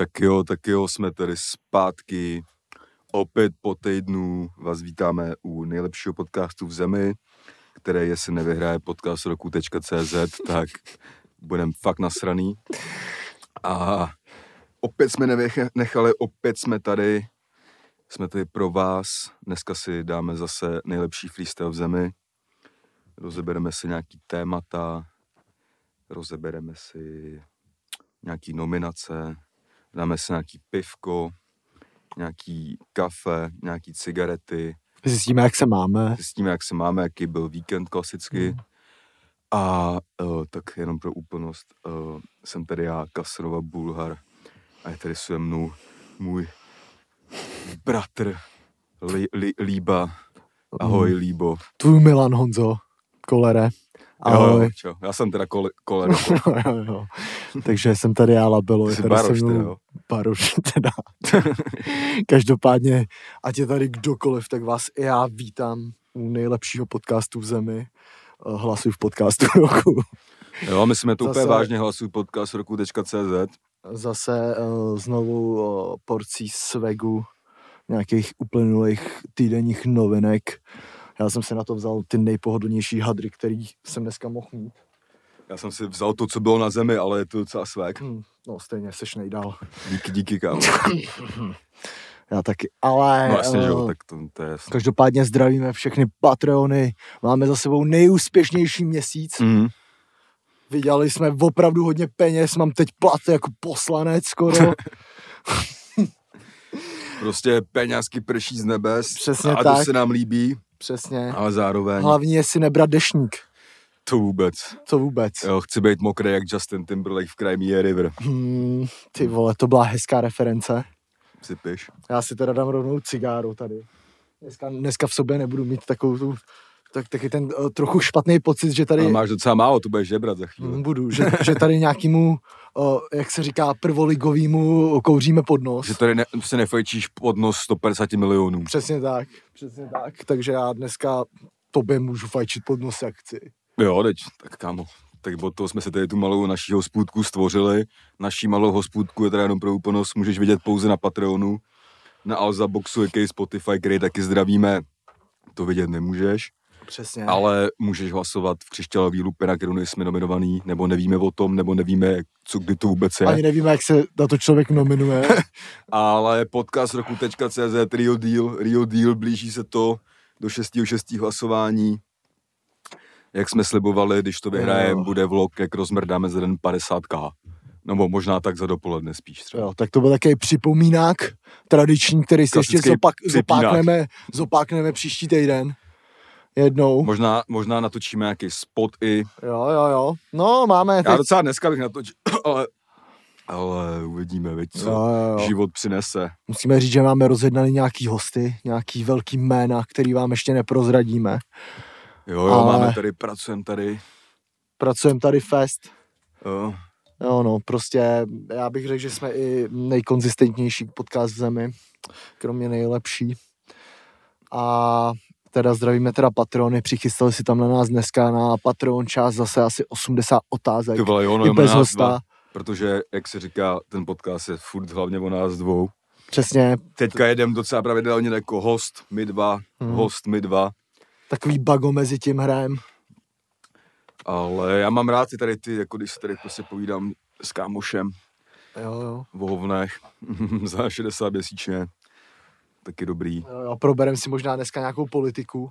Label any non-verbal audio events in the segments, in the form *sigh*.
Tak jo, tak jo, jsme tady zpátky. Opět po týdnu vás vítáme u nejlepšího podcastu v zemi, které jestli nevyhraje podcast roku.cz, tak budem fakt nasraný. A opět jsme nechali, opět jsme tady, jsme tady pro vás. Dneska si dáme zase nejlepší freestyle v zemi. Rozebereme si nějaký témata, rozebereme si nějaký nominace, dáme si nějaký pivko, nějaký kafe, nějaký cigarety. Zjistíme, jak se máme. Zjistíme, jak se máme, jaký byl víkend klasicky. Mm. A uh, tak jenom pro úplnost, uh, jsem tady já, Kasrova Bulhar, a je tady se mnou můj bratr li, li, Líba. Ahoj, mm. Líbo. Tvůj Milan Honzo, kolere. Ahoj. Jo, čo? Já jsem teda kole, kolero. *laughs* jo, jo. Takže jsem tady já labelo. Jsi tady baroš, jsem teda, Baroš, *laughs* teda. *laughs* Každopádně, ať je tady kdokoliv, tak vás i já vítám u nejlepšího podcastu v zemi. Eh, hlasuj v podcastu roku. Jo, my jsme to Zase... úplně vážně hlasuj podcast roku.cz. Zase uh, znovu uh, porcí svegu nějakých uplynulých týdenních novinek já jsem si na to vzal ty nejpohodlnější hadry, který jsem dneska mohl mít. Já jsem si vzal to, co bylo na zemi, ale je to docela svek. Hmm, no, stejně seš nejdál. Díky, díky, kámo. *laughs* Já taky, ale... No jasně, že jo, tak to, to je jasný. Každopádně zdravíme všechny Patreony. Máme za sebou nejúspěšnější měsíc. Mm. Vydělali jsme opravdu hodně peněz, mám teď plat jako poslanec skoro. *laughs* prostě penězky prší z nebes. Přesně a tak. to se nám líbí. Přesně. Ale zároveň... Hlavní je si nebrat dešník. To vůbec. To vůbec. Jo, chci být mokrý jak Justin Timberlake v Crimea River. Hmm, ty vole, to byla hezká reference. Sypiš. Já si teda dám rovnou cigáru tady. Dneska, dneska v sobě nebudu mít takovou tu tak taky ten uh, trochu špatný pocit, že tady... Ale máš docela málo, tu budeš žebrat za chvíli. Mm, budu, že, že tady nějakýmu, uh, jak se říká, prvoligovýmu kouříme pod nos. Že tady ne, se nefajčíš pod nos 150 milionů. Přesně tak, přesně tak. Takže já dneska tobě můžu fajčit pod nos, jak chci. Jo, teď, tak kámo, tak od toho jsme se tady tu malou naší hospůdku stvořili. Naší malou hospůdku je teda jenom pro úplnost, můžeš vidět pouze na Patreonu, na Alza Boxu, jaký Spotify, který taky zdravíme, to vidět nemůžeš. Přesně. Ale můžeš hlasovat v křišťálový lupe, na kterou nejsme nominovaný, nebo nevíme o tom, nebo nevíme, co kdy to vůbec je. Ani nevíme, jak se na to člověk nominuje. *laughs* Ale podcast roku.cz, Rio Deal, Rio Deal, blíží se to do 6.6. hlasování. Jak jsme slibovali, když to vyhrajeme, bude vlog, jak rozmrdáme za den 50k. Nebo možná tak za dopoledne spíš třeba. Jo, tak to byl takový připomínák tradiční, který si ještě zopak, zopákneme, zopákneme příští týden jednou. Možná, možná natočíme nějaký spot i. Jo, jo, jo. No, máme. Já teď... docela dneska bych natočil, *clears throat* ale, ale uvidíme, veď, co jo, jo, jo. život přinese. Musíme říct, že máme rozjednaný nějaký hosty, nějaký velký jména, který vám ještě neprozradíme. Jo, jo, ale... máme tady, pracujeme tady. Pracujeme tady fest. Jo. Jo, no, prostě já bych řekl, že jsme i nejkonzistentnější podcast v zemi, kromě nejlepší. A teda zdravíme teda patrony, přichystali si tam na nás dneska na Patreon čas zase asi 80 otázek. Ty vole, jo, no, bez hosta. Dva, protože, jak se říká, ten podcast je furt hlavně o nás dvou. Přesně. Teďka jedem docela pravidelně jako host, my dva, hmm. host, my dva. Takový bago mezi tím hrajem. Ale já mám rád ty tady ty, jako když se tady prostě povídám s kámošem. Jo, jo. V hovnech *laughs* za 60 měsíčně taky dobrý. Jo, proberem si možná dneska nějakou politiku.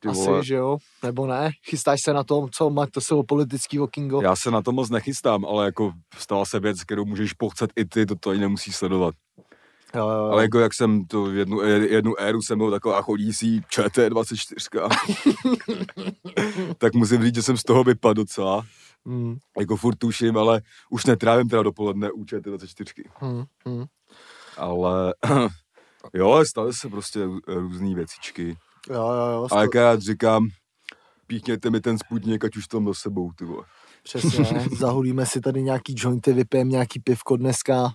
Ty Asi, vole. že jo? Nebo ne? Chystáš se na tom, co má to jsou politický Kingo? Já se na to moc nechystám, ale jako stala se věc, kterou můžeš pochcet i ty, to, to ani nemusíš sledovat. Jo, jo, jo. Ale jako jak jsem to jednu, jednu éru jsem byl taková chodící ČT24, *laughs* tak musím říct, že jsem z toho vypadl docela. Mm. Jako furt tuším, ale už netrávím teda dopoledne u ČT24. Mm, mm. Ale Jo, staly se prostě různé věcičky. Jo, jo, jo. A jak já říkám, píchněte mi ten sputnik, ať už tam do sebou, ty vole. Přesně, *laughs* zahulíme si tady nějaký jointy, vypijeme nějaký pivko dneska.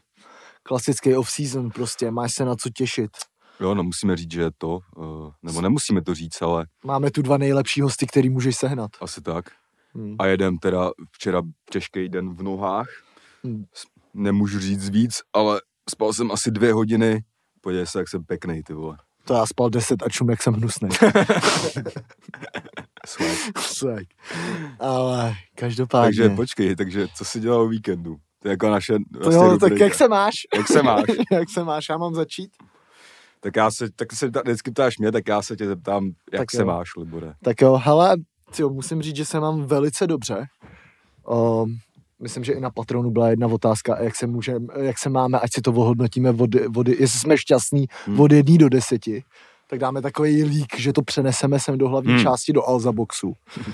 Klasický off-season prostě, máš se na co těšit. Jo, no musíme říct, že je to, uh, nebo nemusíme to říct, ale... Máme tu dva nejlepší hosty, který můžeš sehnat. Asi tak. Hmm. A jedem teda včera těžký den v nohách. Hmm. Nemůžu říct víc, ale spal jsem asi dvě hodiny, podívej se, jak jsem pěkný, ty vole. To já spal 10 a čum, jak jsem hnusný. Swag. Swag. Ale každopádně. Takže počkej, takže co jsi dělal o víkendu? To je jako naše to vlastně jo, tak rubrika. jak se máš? Jak se máš? *laughs* jak se máš? Já mám začít? Tak já se, tak se vždycky ptáš mě, tak já se tě zeptám, jak Tak se jo. máš, Libore. Tak jo, hele, tyjo, musím říct, že se mám velice dobře. O, myslím, že i na patronu byla jedna otázka, jak se, můžem, jak se máme, ať si to ohodnotíme, od, od, jestli jsme šťastní Hmm. od jedné do deseti, tak dáme takový lík, že to přeneseme sem do hlavní Hmm. části do Alza boxu. *laughs*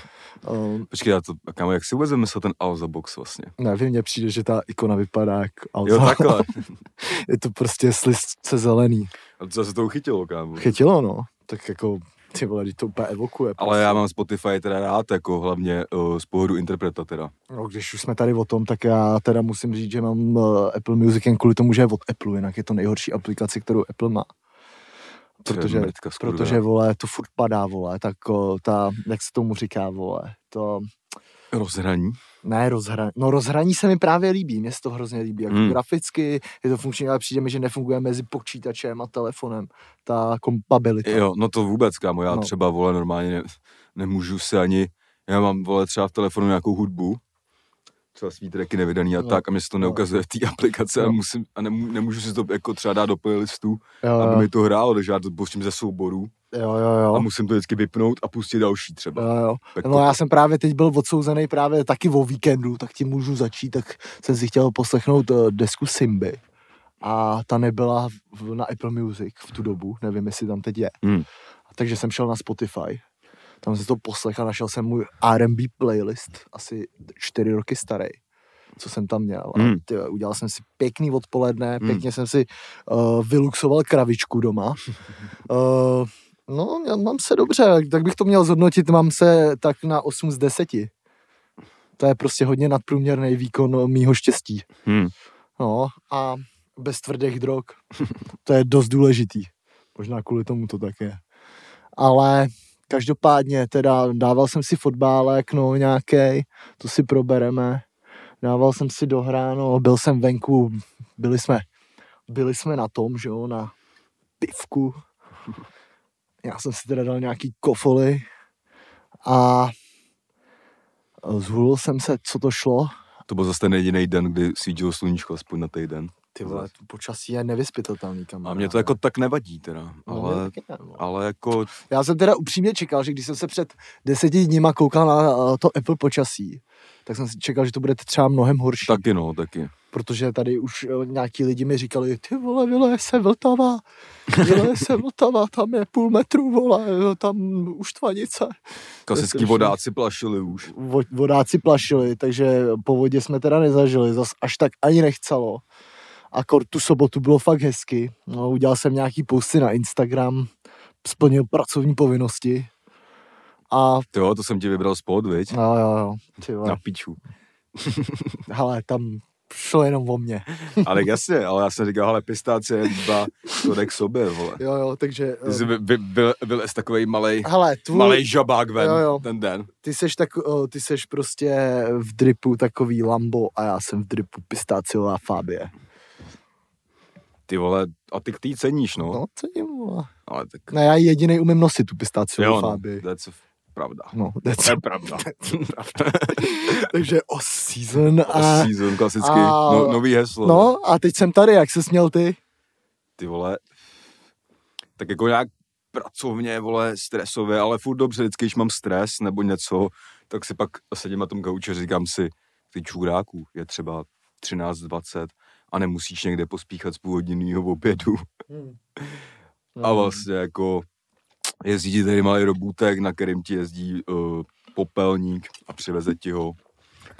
Um, Počkej, já to, kámo, jak si vůbec vymyslel ten Alza box vlastně? nevím, mně přijde, že ta ikona vypadá jak Alza. Jo, takhle. *laughs* Je to prostě slizce zelený. A co se to uchytilo, kámo? Chytilo, no. Tak jako, ty vole, to úplně evokuje. Ale já mám Spotify teda rád, jako hlavně uh, z pohledu interpreta teda. No, když už jsme tady o tom, tak já teda musím říct, že mám uh, Apple Music jen kvůli tomu, že je od Apple, jinak je to nejhorší aplikace, kterou Apple má. Protože, mrtka, protože, vole, to furt padá, vole, tak o, ta, jak se tomu říká, vole, to, Rozhraní. Ne rozhraní, no rozhraní se mi právě líbí, mně se to hrozně líbí, jako Hmm. graficky je to funkční, ale přijde mi, že nefunguje mezi počítačem a telefonem, ta kompabilita. Jo, no to vůbec, kámo, já No. třeba, vole, normálně ne, nemůžu si ani, já mám, vole, třeba v telefonu nějakou hudbu, třeba svý tracky nevydaný a No. tak a mi se to No. neukazuje v té aplikaci a, No. musím, a nemů, nemůžu si to jako třeba dát do playlistu, jo, aby jo, mi to hrálo, takže já to ze souborů jo, jo, a jo. musím to vždycky vypnout a pustit další třeba. Jo, jo. Jako, No já jsem právě teď byl odsouzený právě taky o víkendu, tak ti můžu začít, tak jsem si chtěl poslechnout uh, desku Simby. A ta nebyla v, na Apple Music v tu dobu, nevím, jestli tam teď je. Hmm. Takže jsem šel na Spotify, tam jsem to poslechl a našel jsem můj R&B playlist, asi čtyři roky starý, co jsem tam měl. A Hmm. ty, udělal jsem si pěkný odpoledne, Hmm. pěkně jsem si uh, vyluxoval kravičku doma. Uh, *laughs* no, já mám se dobře, tak bych to měl zhodnotit, mám se tak na 8 z 10. To je prostě hodně nadprůměrný výkon mýho štěstí. Hmm. No a bez tvrdých drog. *laughs* To je dost důležitý. Možná kvůli tomu to tak je. Ale každopádně teda dával jsem si fotbálek, no nějaký, to si probereme. Dával jsem si do hráno, byl jsem venku, byli jsme, byli jsme na tom, že jo, na pivku. Já jsem si teda dal nějaký kofoly a zhulil jsem se, co to šlo. To byl zase ten jediný den, kdy svítilo sluníčko aspoň na týden. Ty vole, to počasí je nevyspytatelný, A kamaráde. mě to jako tak nevadí teda, No, ale, ne, no. ale jako, Já jsem teda upřímně čekal, že když jsem se před deseti dníma koukal na eh, to Apple počasí, tak jsem si čekal, že to bude třeba mnohem horší. taky no, taky. Protože tady už eh, nějaký lidi mi říkali, ty vole, vyleje se Vltava, vyleje se *laughs* Vltava, tam je půl metru, vole, tam už tvanice. Klasický vodáci plašili už. Vo- Vodáci plašili, takže po vodě jsme teda nezažili, zas až tak ani nechcelo. A tu sobotu bylo fakt hezky. No, udělal jsem nějaký posty na Instagram, splnil pracovní povinnosti. A jo, to jsem ti vybral spod, viď? jo, jo, jo, Na piču. hele, tam šlo jenom o mě. *laughs* Ale jasně, ale já jsem říkal, ale pistácie je dva, to k sobě, vole. Jo, jo, takže... Ty jsi eh, vy, vy, byl, byl takový malej, Hele, tvůj, malej žabák ven Jo, jo. ten den. ty seš, tak, eh, ty seš prostě v dripu takový Lambo a já jsem v dripu pistáciová Fabie. Ty vole, a ty k tý ceníš, no. No, jim, vole. Ale tak, Ne, já jediný umím nosit tu pistáciovou jo, no, Fabii. co pravda. No, To that's je pravda. *laughs* *laughs* Takže off season *laughs* a... Season, klasicky, a- no, nový heslo. No a teď jsem tady, jak se směl ty? Ty vole, tak jako nějak pracovně, vole, stresově, ale furt dobře, vždycky, když mám stres nebo něco, tak si pak sedím na tom gauči a říkám si, ty čůráků je třeba 13.20 a nemusíš někde pospíchat z půlhodinného obědu. A vlastně jako jezdí ti tady malý robůtek, na kterým ti jezdí uh, popelník a přiveze ti ho.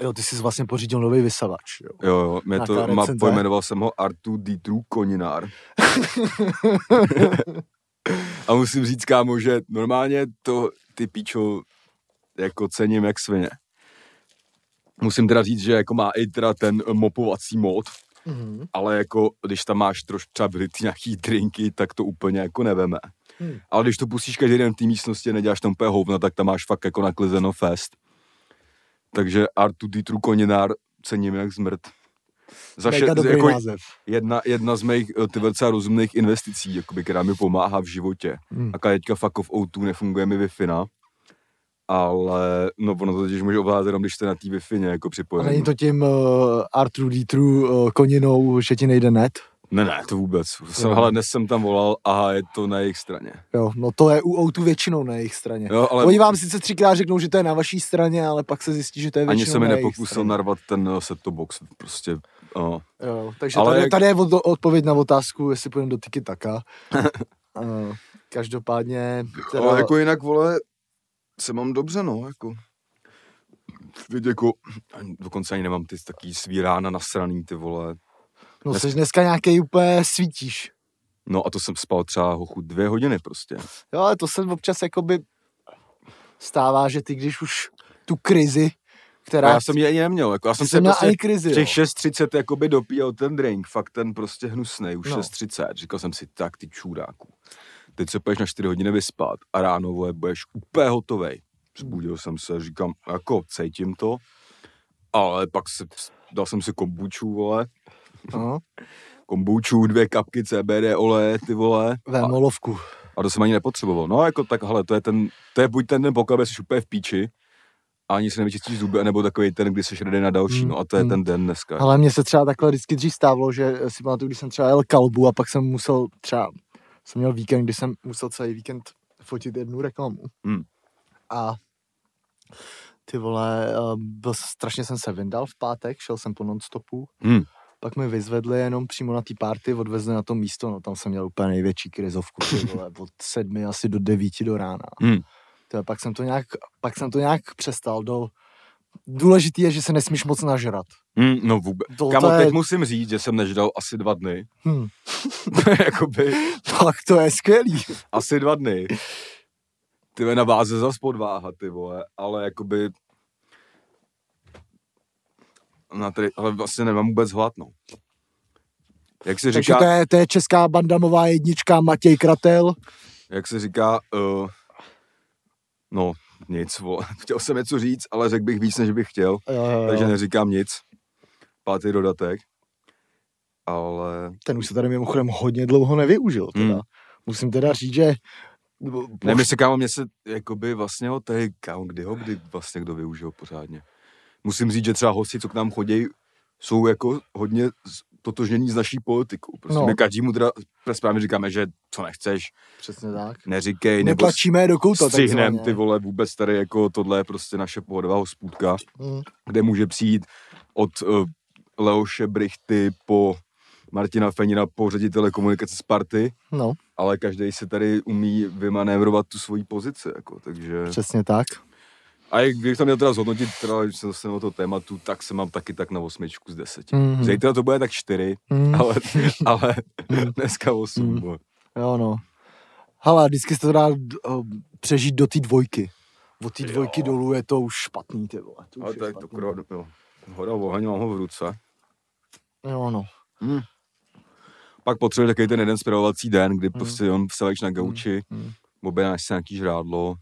Jo, ty jsi vlastně pořídil nový vysavač, jo. Jo, jo, mě to, recenze. pojmenoval jsem ho Artu Ditru Koninár. *laughs* a musím říct, kámo, že normálně to ty píčo jako cením jak svině. Musím teda říct, že jako má i teda ten mopovací mod, Mhm. ale jako když tam máš trošku třeba nějaký drinky, tak to úplně jako neveme. Hmm. Ale když to pustíš každý den v té místnosti a neděláš tam úplně hovna, tak tam máš fakt jako naklizeno fest. Takže Artu Ditru Koninár cením jak zmrt. Za še- jako název. jedna, jedna z mých eh, ty docela rozumných investicí, jakoby, která mi pomáhá v životě. Hmm. A teďka fuck off O2 nefunguje mi wi ale no ono to totiž může ovládat jenom, když jste na té wi jako A připojený. není to tím uh, Artru Ditru uh, koninou, že ti nejde net? Ne, ne, to vůbec. Jsem, Jo. hele, dnes jsem tam volal, aha, je to na jejich straně. Jo, no to je u Outu většinou na jejich straně. Jo, ale Oni vám sice třikrát řeknou, že to je na vaší straně, ale pak se zjistí, že to je ani většinou se mi na nepokusil narvat ten eh, set-top box, prostě, uh, Jo, takže Ale tady, jak- tady je od, odpověď na otázku, jestli půjdeme do Tiki Taka. uh, *laughs* každopádně, teda, ale jako jinak, vole, se mám dobře, no, jako. Teď jako, ani- dokonce ani nemám ty taký svý rána nasraný, ty vole. No jsi dneska nějaký úplně svítíš. No a to jsem spal třeba hochu dvě hodiny prostě. Jo, ale to se občas jakoby stává, že ty když už tu krizi, která... A já jsem ji ani neměl, jako já jsem se prostě krizi, v těch jo. 6.30 jakoby dopíjel ten drink, fakt ten prostě hnusný, už No. no. 6.30. Říkal jsem si, tak ty čůráku, teď se půjdeš na 4 hodiny vyspat a ráno, vole, budeš úplně hotovej. Zbudil jsem se, říkám, jako, cítím to, ale pak se, dal jsem si kombuču, vole, No, kombuču, dvě kapky CBD oleje, ty vole, ve a, molovku. a to jsem ani nepotřeboval. No, jako tak, hele, to je ten, to je buď ten den pokud jsi úplně v píči, a ani si nevyčistíš zuby, nebo takový ten, kdy jsi ready na další, Hmm, no a to je hmm. ten den dneska. Ale mně se třeba takhle vždycky dřív stávalo, že si pamatuju, když jsem třeba jel kalbu a pak jsem musel třeba, jsem měl víkend, kdy jsem musel celý víkend fotit jednu reklamu. Hmm. A ty vole, eh, byl, strašně jsem se vyndal v pátek, šel jsem po nonstopu, Hmm. Pak mi vyzvedli jenom přímo na té party, odvezli na to místo, no tam jsem měl úplně největší krizovku, vole, *laughs* od sedmi asi do devíti do rána. Hmm. To je, pak jsem to nějak, pak jsem to nějak přestal do, důležitý je, že se nesmíš moc nažrat. Mm, no vůbec. To- Kamo, to je- teď musím říct, že jsem neždal asi dva dny. Hm. *laughs* Jakoby *laughs* Tak to je skvělý. asi dva dny. Ty na váze zas podváha, ty vole, ale jakoby... Na tady, ale vlastně nemám vůbec hlad, no. Jak se Takže říká, to je, to je česká bandamová jednička Matěj Kratel. jak se říká, uh, no, nic, vole. *laughs* Chtěl jsem něco říct, ale řekl bych víc, než bych chtěl, Jo, jo, jo. takže neříkám nic. Pátý dodatek. Ale Ten už se tady mimochodem hodně dlouho nevyužil. Teda. Hmm. Musím teda říct, že Ne, my se kámo, mě se, jakoby vlastně ho tady, kámo, kdy ho, kdy vlastně kdo využil pořádně. Musím říct, že třeba hosti, co k nám chodí, jsou jako hodně z- totožnění s naší politikou. Prostě No. my každému teda správně říkáme, že co nechceš, přesně tak. neříkej, nebo do kouta. střihnem ty vole vůbec tady jako tohle je prostě naše pohodová hospůdka, Hmm. kde může přijít od uh, Leoše Brichty po Martina Fenina po ředitele komunikace Sparty, No, ale každý si tady umí vymanévrovat tu svoji pozici, jako, takže... přesně tak. A jak bych to měl teda zhodnotit, teda, když se dostaneme do toho tématu, tak se mám taky tak na osmičku z deseti. Mhm. Zítra to bude tak čtyři, Hmm. ale, *laughs* ale dneska osm. Mhm. bude. Jo, no. Hele, vždycky se to dá uh, přežít do té dvojky. Od té Jo. dvojky dolů je to už špatný, ty vole. To Ale to je to špatný. krát, jo. Hora oheň, mám ho v ruce. Jo, no. Pak potřebuje takový ten jeden spravovací den, kdy prostě jenom vstáváš na gauči, Hmm. objednáš si nějaký žrádlo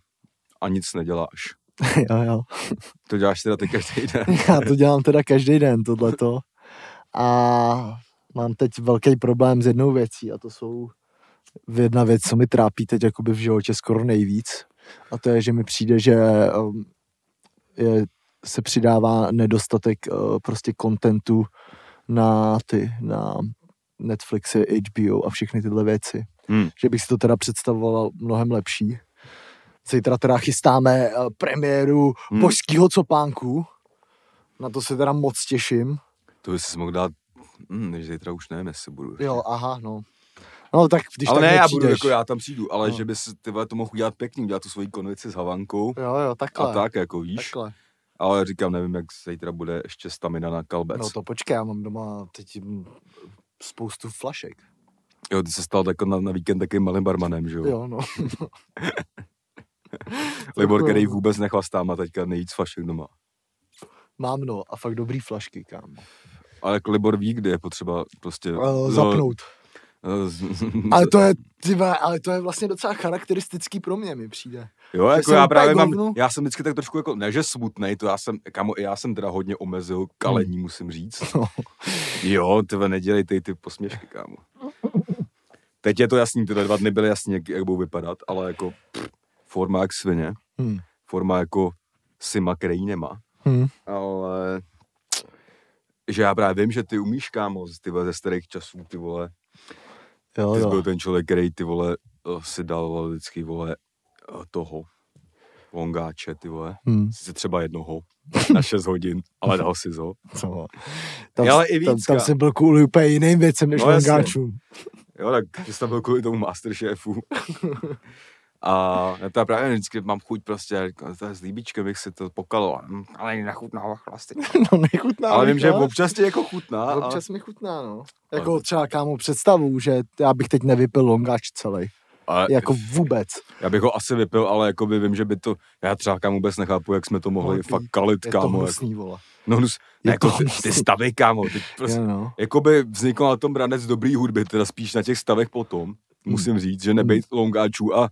a nic neděláš. *laughs* jo, jo. To děláš teda ty každý den. *laughs* Já to dělám teda každý den, tohleto. A mám teď velký problém s jednou věcí a to jsou jedna věc, co mi trápí teď jakoby v životě skoro nejvíc. A to je, že mi přijde, že um, je, se přidává nedostatek uh, prostě kontentu na ty, na Netflixy, HBO a všechny tyhle věci. Hmm. Že bych si to teda představoval mnohem lepší. Zítra teda chystáme uh, premiéru Hmm. božského copánku. Na to se teda moc těším. To bys si mohl dát, hm, než zítra už nevím, jestli budu. Jo, aha, no. No tak když ale tak ne, já budu, jako já tam přijdu, ale No. že bys ty vole, to mohl udělat pěkný, udělat tu svoji konvici s Havankou Jo, jo, takhle. a tak, jako víš. Takhle. Ale říkám, nevím, jak zítra bude ještě stamina na kalbec. No to počkej, já mám doma teď spoustu flašek. Jo, ty se stal jako na, na víkend takým malým barmanem, že jo? Jo, no. *laughs* *laughs* Libor, který jo. vůbec nechvastá, má teďka nejvíc flašek doma. Mám no a fakt dobrý flašky, kámo. Ale jako Libor ví, kdy je potřeba prostě Uh, no, zapnout. Ale to je, ty vole, ale to je vlastně docela charakteristický pro mě, mi přijde. Jo, jako já právě mám, já jsem vždycky tak trošku jako, ne že smutnej, to já jsem, kamo, já jsem teda hodně omezil kalení, musím říct. *laughs* No. Jo, tyhle nedělej ty, ty posměšky, kámo. *laughs* Teď je to jasný, tyhle dva dny byly jasný, jak, jak budou vypadat, ale jako pff, forma jak svině, Hmm. forma jako Sima, který nemá. Hmm. Ale že já právě vím, že ty umíš, kámo, ty vole, ze starých časů, ty vole, Jo, ty jsi jo. byl ten člověk, který ty vole eh, si dal vole, vždycky vole eh, toho longáče, ty vole, Hmm. sice třeba jednoho na 6 hodin, ale dal si ho. *laughs* Co? Tam, Ale i tam, víc, tam jsem byl kvůli úplně jiným věcem, než No longáčům. Jo, tak že jsi tam byl kvůli tomu Masterchefu. *laughs* A já to právě vždycky mám chuť prostě, říkám, to je s líbíčkem, bych si to pokalo, hm, ale nechutná chlasty. *laughs* no nechutná. Ale vím, že to. občas ti jako chutná. a- Občas mi chutná, no. Jako třeba kámo představu, že já bych teď nevypil longáč celý. ale Jako vůbec. Já bych ho asi vypil, ale jakoby vím, že by to, já třeba kámo vůbec nechápu, jak jsme to mohli No, fakt ty- kalit, Je to kámo. Jako, hnusný, vole. no, hnus, je jako to ty, ty stavy, kámo, teď prostě, Je, no. jakoby vznikl na tom branec dobrý hudby, teda spíš na těch stavech potom, musím říct, že nebejt longáčů a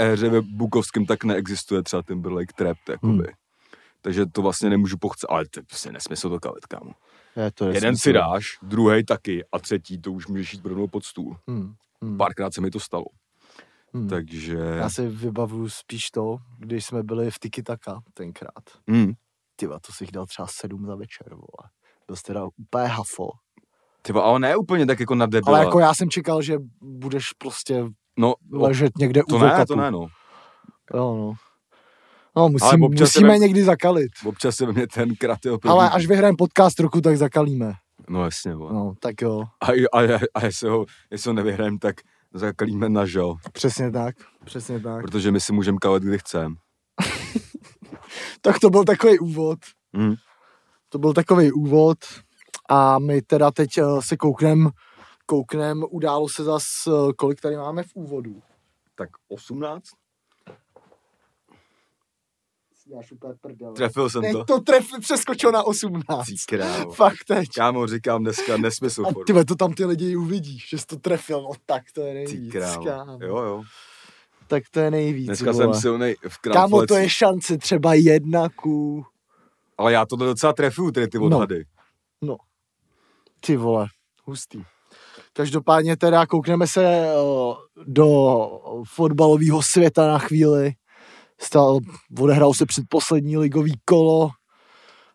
éře ve Bukovském tak neexistuje třeba Timberlake Trap, jakoby. Takže to vlastně nemůžu pochce, ale to je prostě nesmysl to kalit, kámo. Je to Jeden si dáš, druhý taky a třetí to už můžeš jít rovnou pod stůl. Hmm. Hmm. Párkrát se mi to stalo. Hmm. Takže... Já si vybavuju spíš to, když jsme byli v Tiki Taka tenkrát. Mm. Tyva, to si jich dal třeba sedm za večer, vole. Byl jsi teda úplně hafo. Tyva, ale ne úplně tak jako na debila. Ale jako já jsem čekal, že budeš prostě No, ležet někde to u ne, to ne, no. Jo, no. No, musím, musíme vem- někdy zakalit. Občas se mně ten kratil. Ale až vyhrajeme podcast roku, tak zakalíme. No jasně, no. No, tak jo. A, a, a jestli, ho, jestli ho nevyhrajeme, tak zakalíme na žal. Přesně tak. Přesně tak. Protože my si můžeme kalet, kdy chceme. *laughs* Tak to byl takový úvod. Mm. To byl takový úvod. A my teda teď eh, se kouknem, kouknem, událo se zas, eh, kolik tady máme v úvodu. Tak 18? Děláš úplně prdel. Trefil jsem Teď to. to tref, přeskočil na 18. Ty krávo. Fakt teď. Kámo, říkám dneska nesmysl. A ty to tam ty lidi uvidíš, že jsi to trefil, no tak to je nejvíc, kámo. Jo, jo. Tak to je nejvíc, Dneska vole. jsem silnej v Kámo, kramfleci. to je šance třeba jedna ku, Ale já to docela trefuju, tady ty No. odhady. ty vole, hustý. Každopádně teda koukneme se eh, do fotbalového světa na chvíli. Stal, odehrál se předposlední ligový kolo.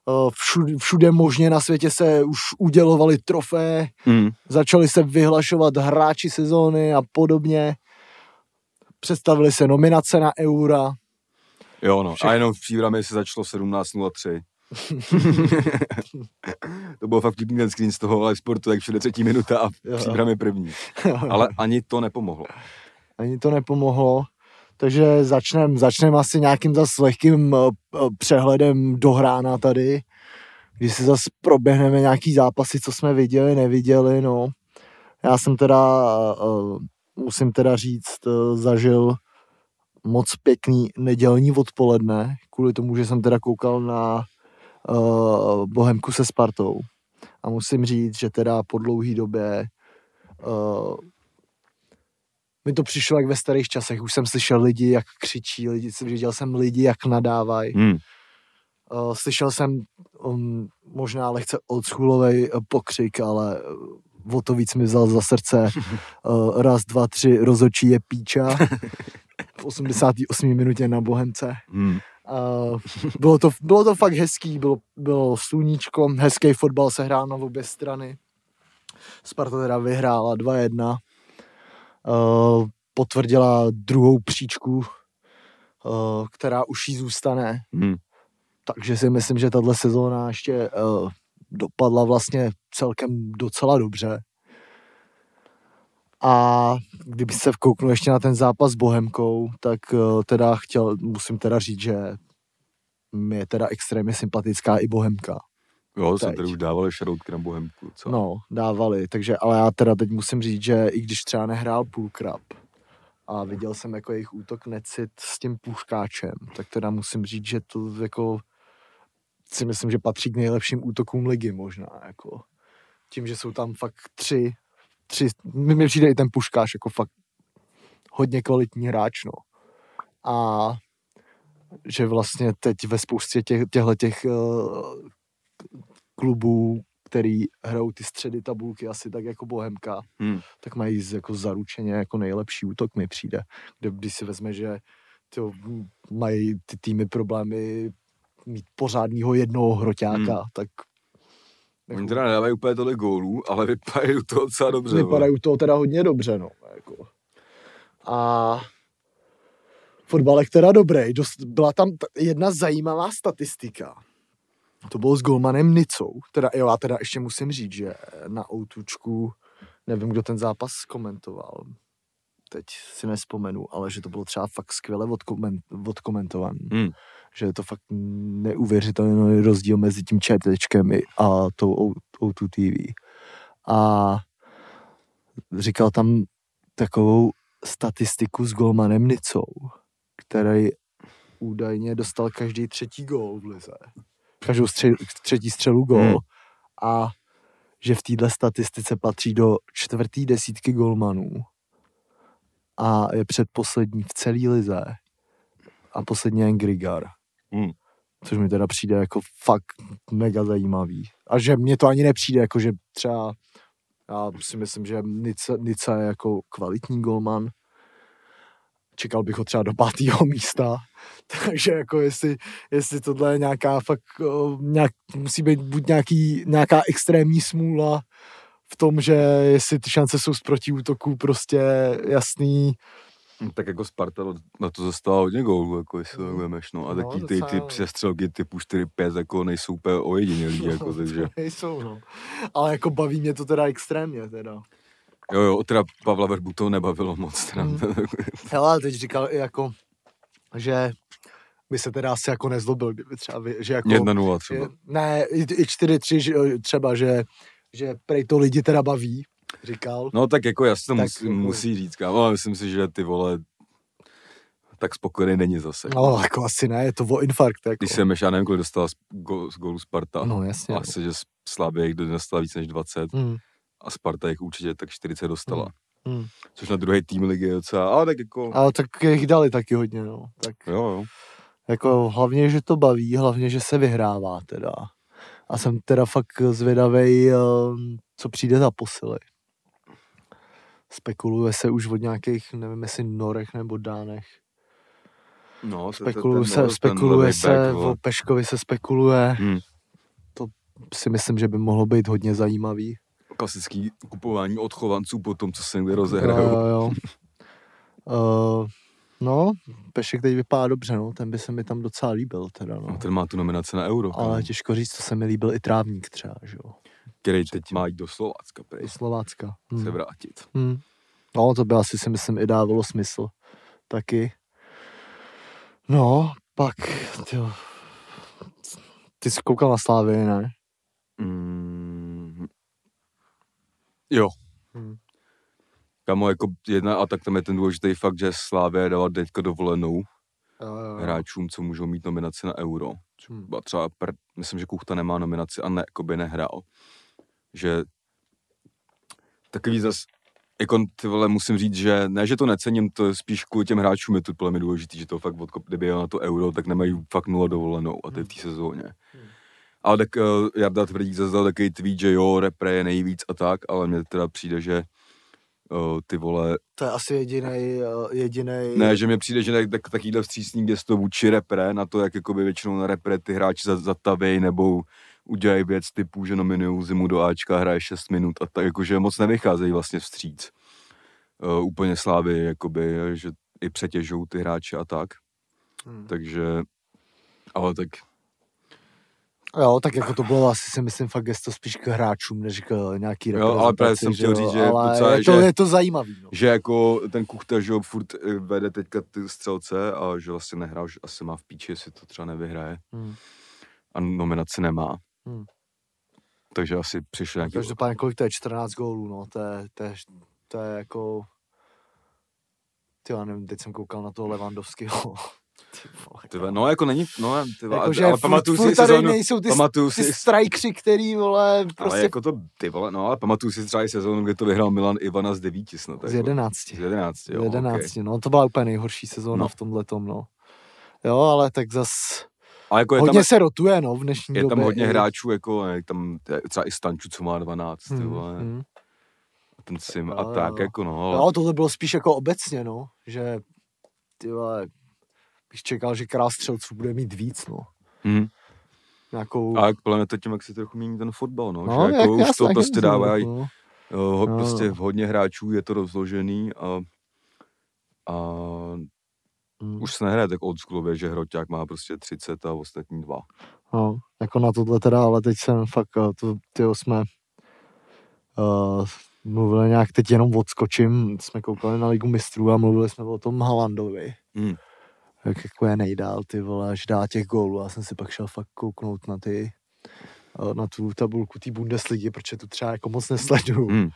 Eh, Všude, všude možně na světě se už udělovali trofeje. Mm. začali se vyhlašovat hráči sezóny a podobně. Představili se nominace na Eura. Jo, no. Všech- A jenom v příbrami se začalo 17.03. *laughs* to bylo fakt vtipný ten screen z toho live sportu, jak všude třetí minuta a příbramy první. *laughs* Ale ani to nepomohlo. Ani to nepomohlo. Takže začneme začnem asi nějakým zas lehkým eh, eh, přehledem do hrána tady, když si zase proběhneme nějaký zápasy, co jsme viděli, neviděli, no. Já jsem teda, eh, musím teda říct, zažil moc pěkný nedělní odpoledne, kvůli tomu, že jsem teda koukal na uh, Bohemku se Spartou. A musím říct, že teda po dlouhý době uh, mi to přišlo jak ve starých časech. Už jsem slyšel lidi, jak křičí, lidi, viděl jsem lidi, jak nadávají. Hmm. Uh, slyšel jsem um, možná lehce oldschoolový uh, pokřik, ale o to víc mi vzal za srdce uh, *laughs* raz, dva, tři, rozočí je píča v 88. minutě na Bohemce. Hmm. Uh, bylo, to, bylo to fakt hezký, bylo, bylo sluníčko, hezký fotbal se hrál na obě strany. Sparta teda vyhrála 2-1. Uh, potvrdila druhou příčku, uh, která už jí zůstane. Hmm. Takže si myslím, že tahle sezóna ještě uh, dopadla vlastně celkem docela dobře. A kdyby se vkouknul ještě na ten zápas s Bohemkou, tak uh, teda chtěl, musím teda říct, že mi je teda extrémně sympatická i Bohemka. Jo, jsem Teď. tady už dávali šaroutky na Bohemku. Co? No, dávali, takže, ale já teda teď musím říct, že i když třeba nehrál půlkrab a viděl jsem jako jejich útok necit s tím půškáčem, tak teda musím říct, že to jako si myslím, že patří k nejlepším útokům ligy možná, jako tím, že jsou tam fakt tři, tři, mi přijde i ten Puškáš jako fakt hodně kvalitní hráč, no. A že vlastně teď ve spoustě těch, těchto těch uh, klubů, který hrajou ty středy tabulky asi tak jako Bohemka, Hmm. tak mají jako zaručeně jako nejlepší útok mi přijde. Kde když si vezme, že m, mají ty týmy problémy mít pořádního jednoho hroťáka, hmm. tak Oni teda nedávají úplně tolik gólů, ale vypadají to docela dobře. vypadají toho teda hodně dobře, no. Jako. A fotbalek teda dobrý. Dost, byla tam jedna zajímavá statistika. To bylo s golmanem Nicou. Teda, jo, já teda ještě musím říct, že na outučku, nevím, kdo ten zápas komentoval, teď si nespomenu, ale že to bylo třeba fakt skvěle odkoment, odkomentovaný. Hmm. Že je to fakt neuvěřitelný rozdíl mezi tím četečkem i- a tou O- O2 TV. A říkal tam takovou statistiku s golmanem Nicou, který údajně dostal každý třetí gól v lize. Každou stře- třetí střelu gól. Hmm. Hmm. A že v této statistice patří do čtvrtý desítky golmanů. A je předposlední v celé lize. A poslední je Grigar. Hmm. Což mi teda přijde jako fakt mega zajímavý. A že mně to ani nepřijde, jako že třeba já si myslím, že Nica, Nica je jako kvalitní golman. Čekal bych ho třeba do pátého *laughs* místa. Takže jako jestli, jestli tohle je nějaká fakt, nějak, musí být buď nějaký, nějaká extrémní smůla v tom, že jestli ty šance jsou z protiútoků prostě jasný, Tak jako Sparta na to zastala hodně gólů, jako jestli to No. vemeš, no. A No, taky ty, docela ty jo. přestřelky typu 4-5 jako nejsou úplně ojedinělý, *laughs* jako, takže. nejsou, no. Ale jako baví mě to teda extrémně teda. Jo, jo, teda Pavla Verbu to nebavilo moc. Teda. Hmm. *laughs* Hele, ale teď říkal i jako, že by se teda asi jako nezlobil, kdyby třeba, že jako... 1-0 je, třeba. ne, i, i 4-3 že, třeba, že, že prej to lidi teda baví, říkal. No tak jako jasně to Tak musí, jako- musí říct, kámo, ale myslím si, že ty vole tak spokojený není zase. No, jako asi ne, je to o infarkt, jako. Když jsem já nevím, kolik dostala z, go, z gólu Sparta. No, jasně. no. Asi, že Slavě jich dostala víc než 20 Hmm, a Sparta jich určitě tak 40 dostala. Hmm. Což na druhý tým ligy je docela, ale tak jako, Ale tak jich dali taky hodně, no. Tak jo, jo. jako hlavně, že to baví, hlavně, že se vyhrává teda. A jsem teda fakt zvědavej, eh, co přijde za posily. Spekuluje se už od nějakých, nevím jestli Norech nebo Dánech. No, to- to- Spekuluje se, spekuluje se, o Peškovi se spekuluje. Hmm. Si myslím, že by mohlo být hodně zajímavý. Klasický kupování odchovanců po tom, co se někde Jo, rozehrajou. jo, jo. Uh, *laughs* no, Pešek teď vypadá dobře, no. Ten by se mi tam docela líbil teda, no. No, ten má tu nominaci na euro, Ale těžko říct, to se mi líbil i Trávník třeba, že jo. Který teď má jít do Slovácka, prej, I Slovácka. se Hmm. vrátit. Hmm. No, to by asi si myslím i dávalo smysl. Taky. No, pak, tyjo. Ty jsi koukal na Slávy, ne? Mm. Jo. Hmm. Kamo, jako jedna, a tak tam je ten důležitý fakt, že Slávě dala teďka dovolenou Jo, jo, jo. hráčům, co můžou mít nominaci na euro. Hmm. Třeba, pr, myslím, že Kuchta nemá nominaci a ne, jako by nehrál. Že takový zas, jako ty vole, musím říct, že ne, že to necením, to je spíš kvůli těm hráčům je to podle mě důležitý, že to fakt, odkop, kdyby jel na to euro, tak nemají fakt nula dovolenou a je v té sezóně. Hmm. Ale tak uh, Jarda Tvrdík zase dal takový tweet, že jo, repre je nejvíc a tak, ale mně teda přijde, že uh, ty vole, To je asi jediný, jediný. ne, že mi přijde, že tak, tak, takovýhle vstřícný gesto vůči repre, na to, jak jakoby většinou na repre ty hráči za- zatavějí nebo udělají věc typu, že nominují zimu do Ačka, hraje 6 minut a tak, jakože moc nevycházejí vlastně vstříc. Uh, úplně slávy, jakoby, že i přetěžou ty hráče a tak, Hmm. takže, ale tak, Jo, tak jako to bylo asi si myslím fakt gesto spíš k hráčům, než k nějaký Jo, ale právě jsem chtěl říct, že ale docela, je, to, že- je to zajímavý, no. že jako ten Kuchta, že furt eh, vede teďka ty střelce a že vlastně nehrál, že asi má v píči, jestli to třeba nevyhraje Hmm. a nominaci nemá. Hmm. Takže asi přišel nějaký... Každopádně kolik to je? 14 gólů, no, to je, to je, to je jako... Ty já nevím, teď jsem koukal na toho Levandovského. Ty vole, Ty vole, no jako není, no ty vole, Jakože ale furt- pamatuju furt si tady sezónu, nejsou ty, pamatuju ty si, strajkři, který, vole, ale prostě jako to, ty vole, no ale pamatuju si třeba i sezónu, kde to vyhrál Milan Ivana z devíti snad. z jako. jedenácti. Z jedenácti, Z jo, jedenácti, no, to byla úplně nejhorší sezóna No. v tomhle no. Jo, ale tak zas Ale jako je hodně tam, se rotuje, no, v dnešní je tam době. hodně i- hráčů, jako je tam třeba i Stanču, co má 12, ty Hmm, vole, hmm. ten Sim Jo, a jo, tak, jo. jako no. No, tohle bylo spíš jako obecně, no, že ty vole, bych čekal, že král střelců bude mít víc, no. Hmm. Nějakou... A jak podle mě to tím, jak se trochu mění ten fotbal, no, no, že jako jak už to prostě dávají, no. ho, No, prostě hodně hráčů je to rozložený a, a Hmm. už se nehraje tak oldschoolově, že Hroťák má prostě 30 a ostatní dva. No, jako na tohle teda, ale teď jsem fakt, eh, to, tyjo, jsme uh, mluvili nějak, teď jenom odskočím, jsme koukali na Ligu mistrů a mluvili jsme o tom Halandovi. Hmm. Jak jako je nejdál, ty vole, až dá těch gólů. Já jsem si pak šel fakt kouknout na ty eh, na tu tabulku té Bundesligy, protože tu třeba jako moc nesleduju. Hmm.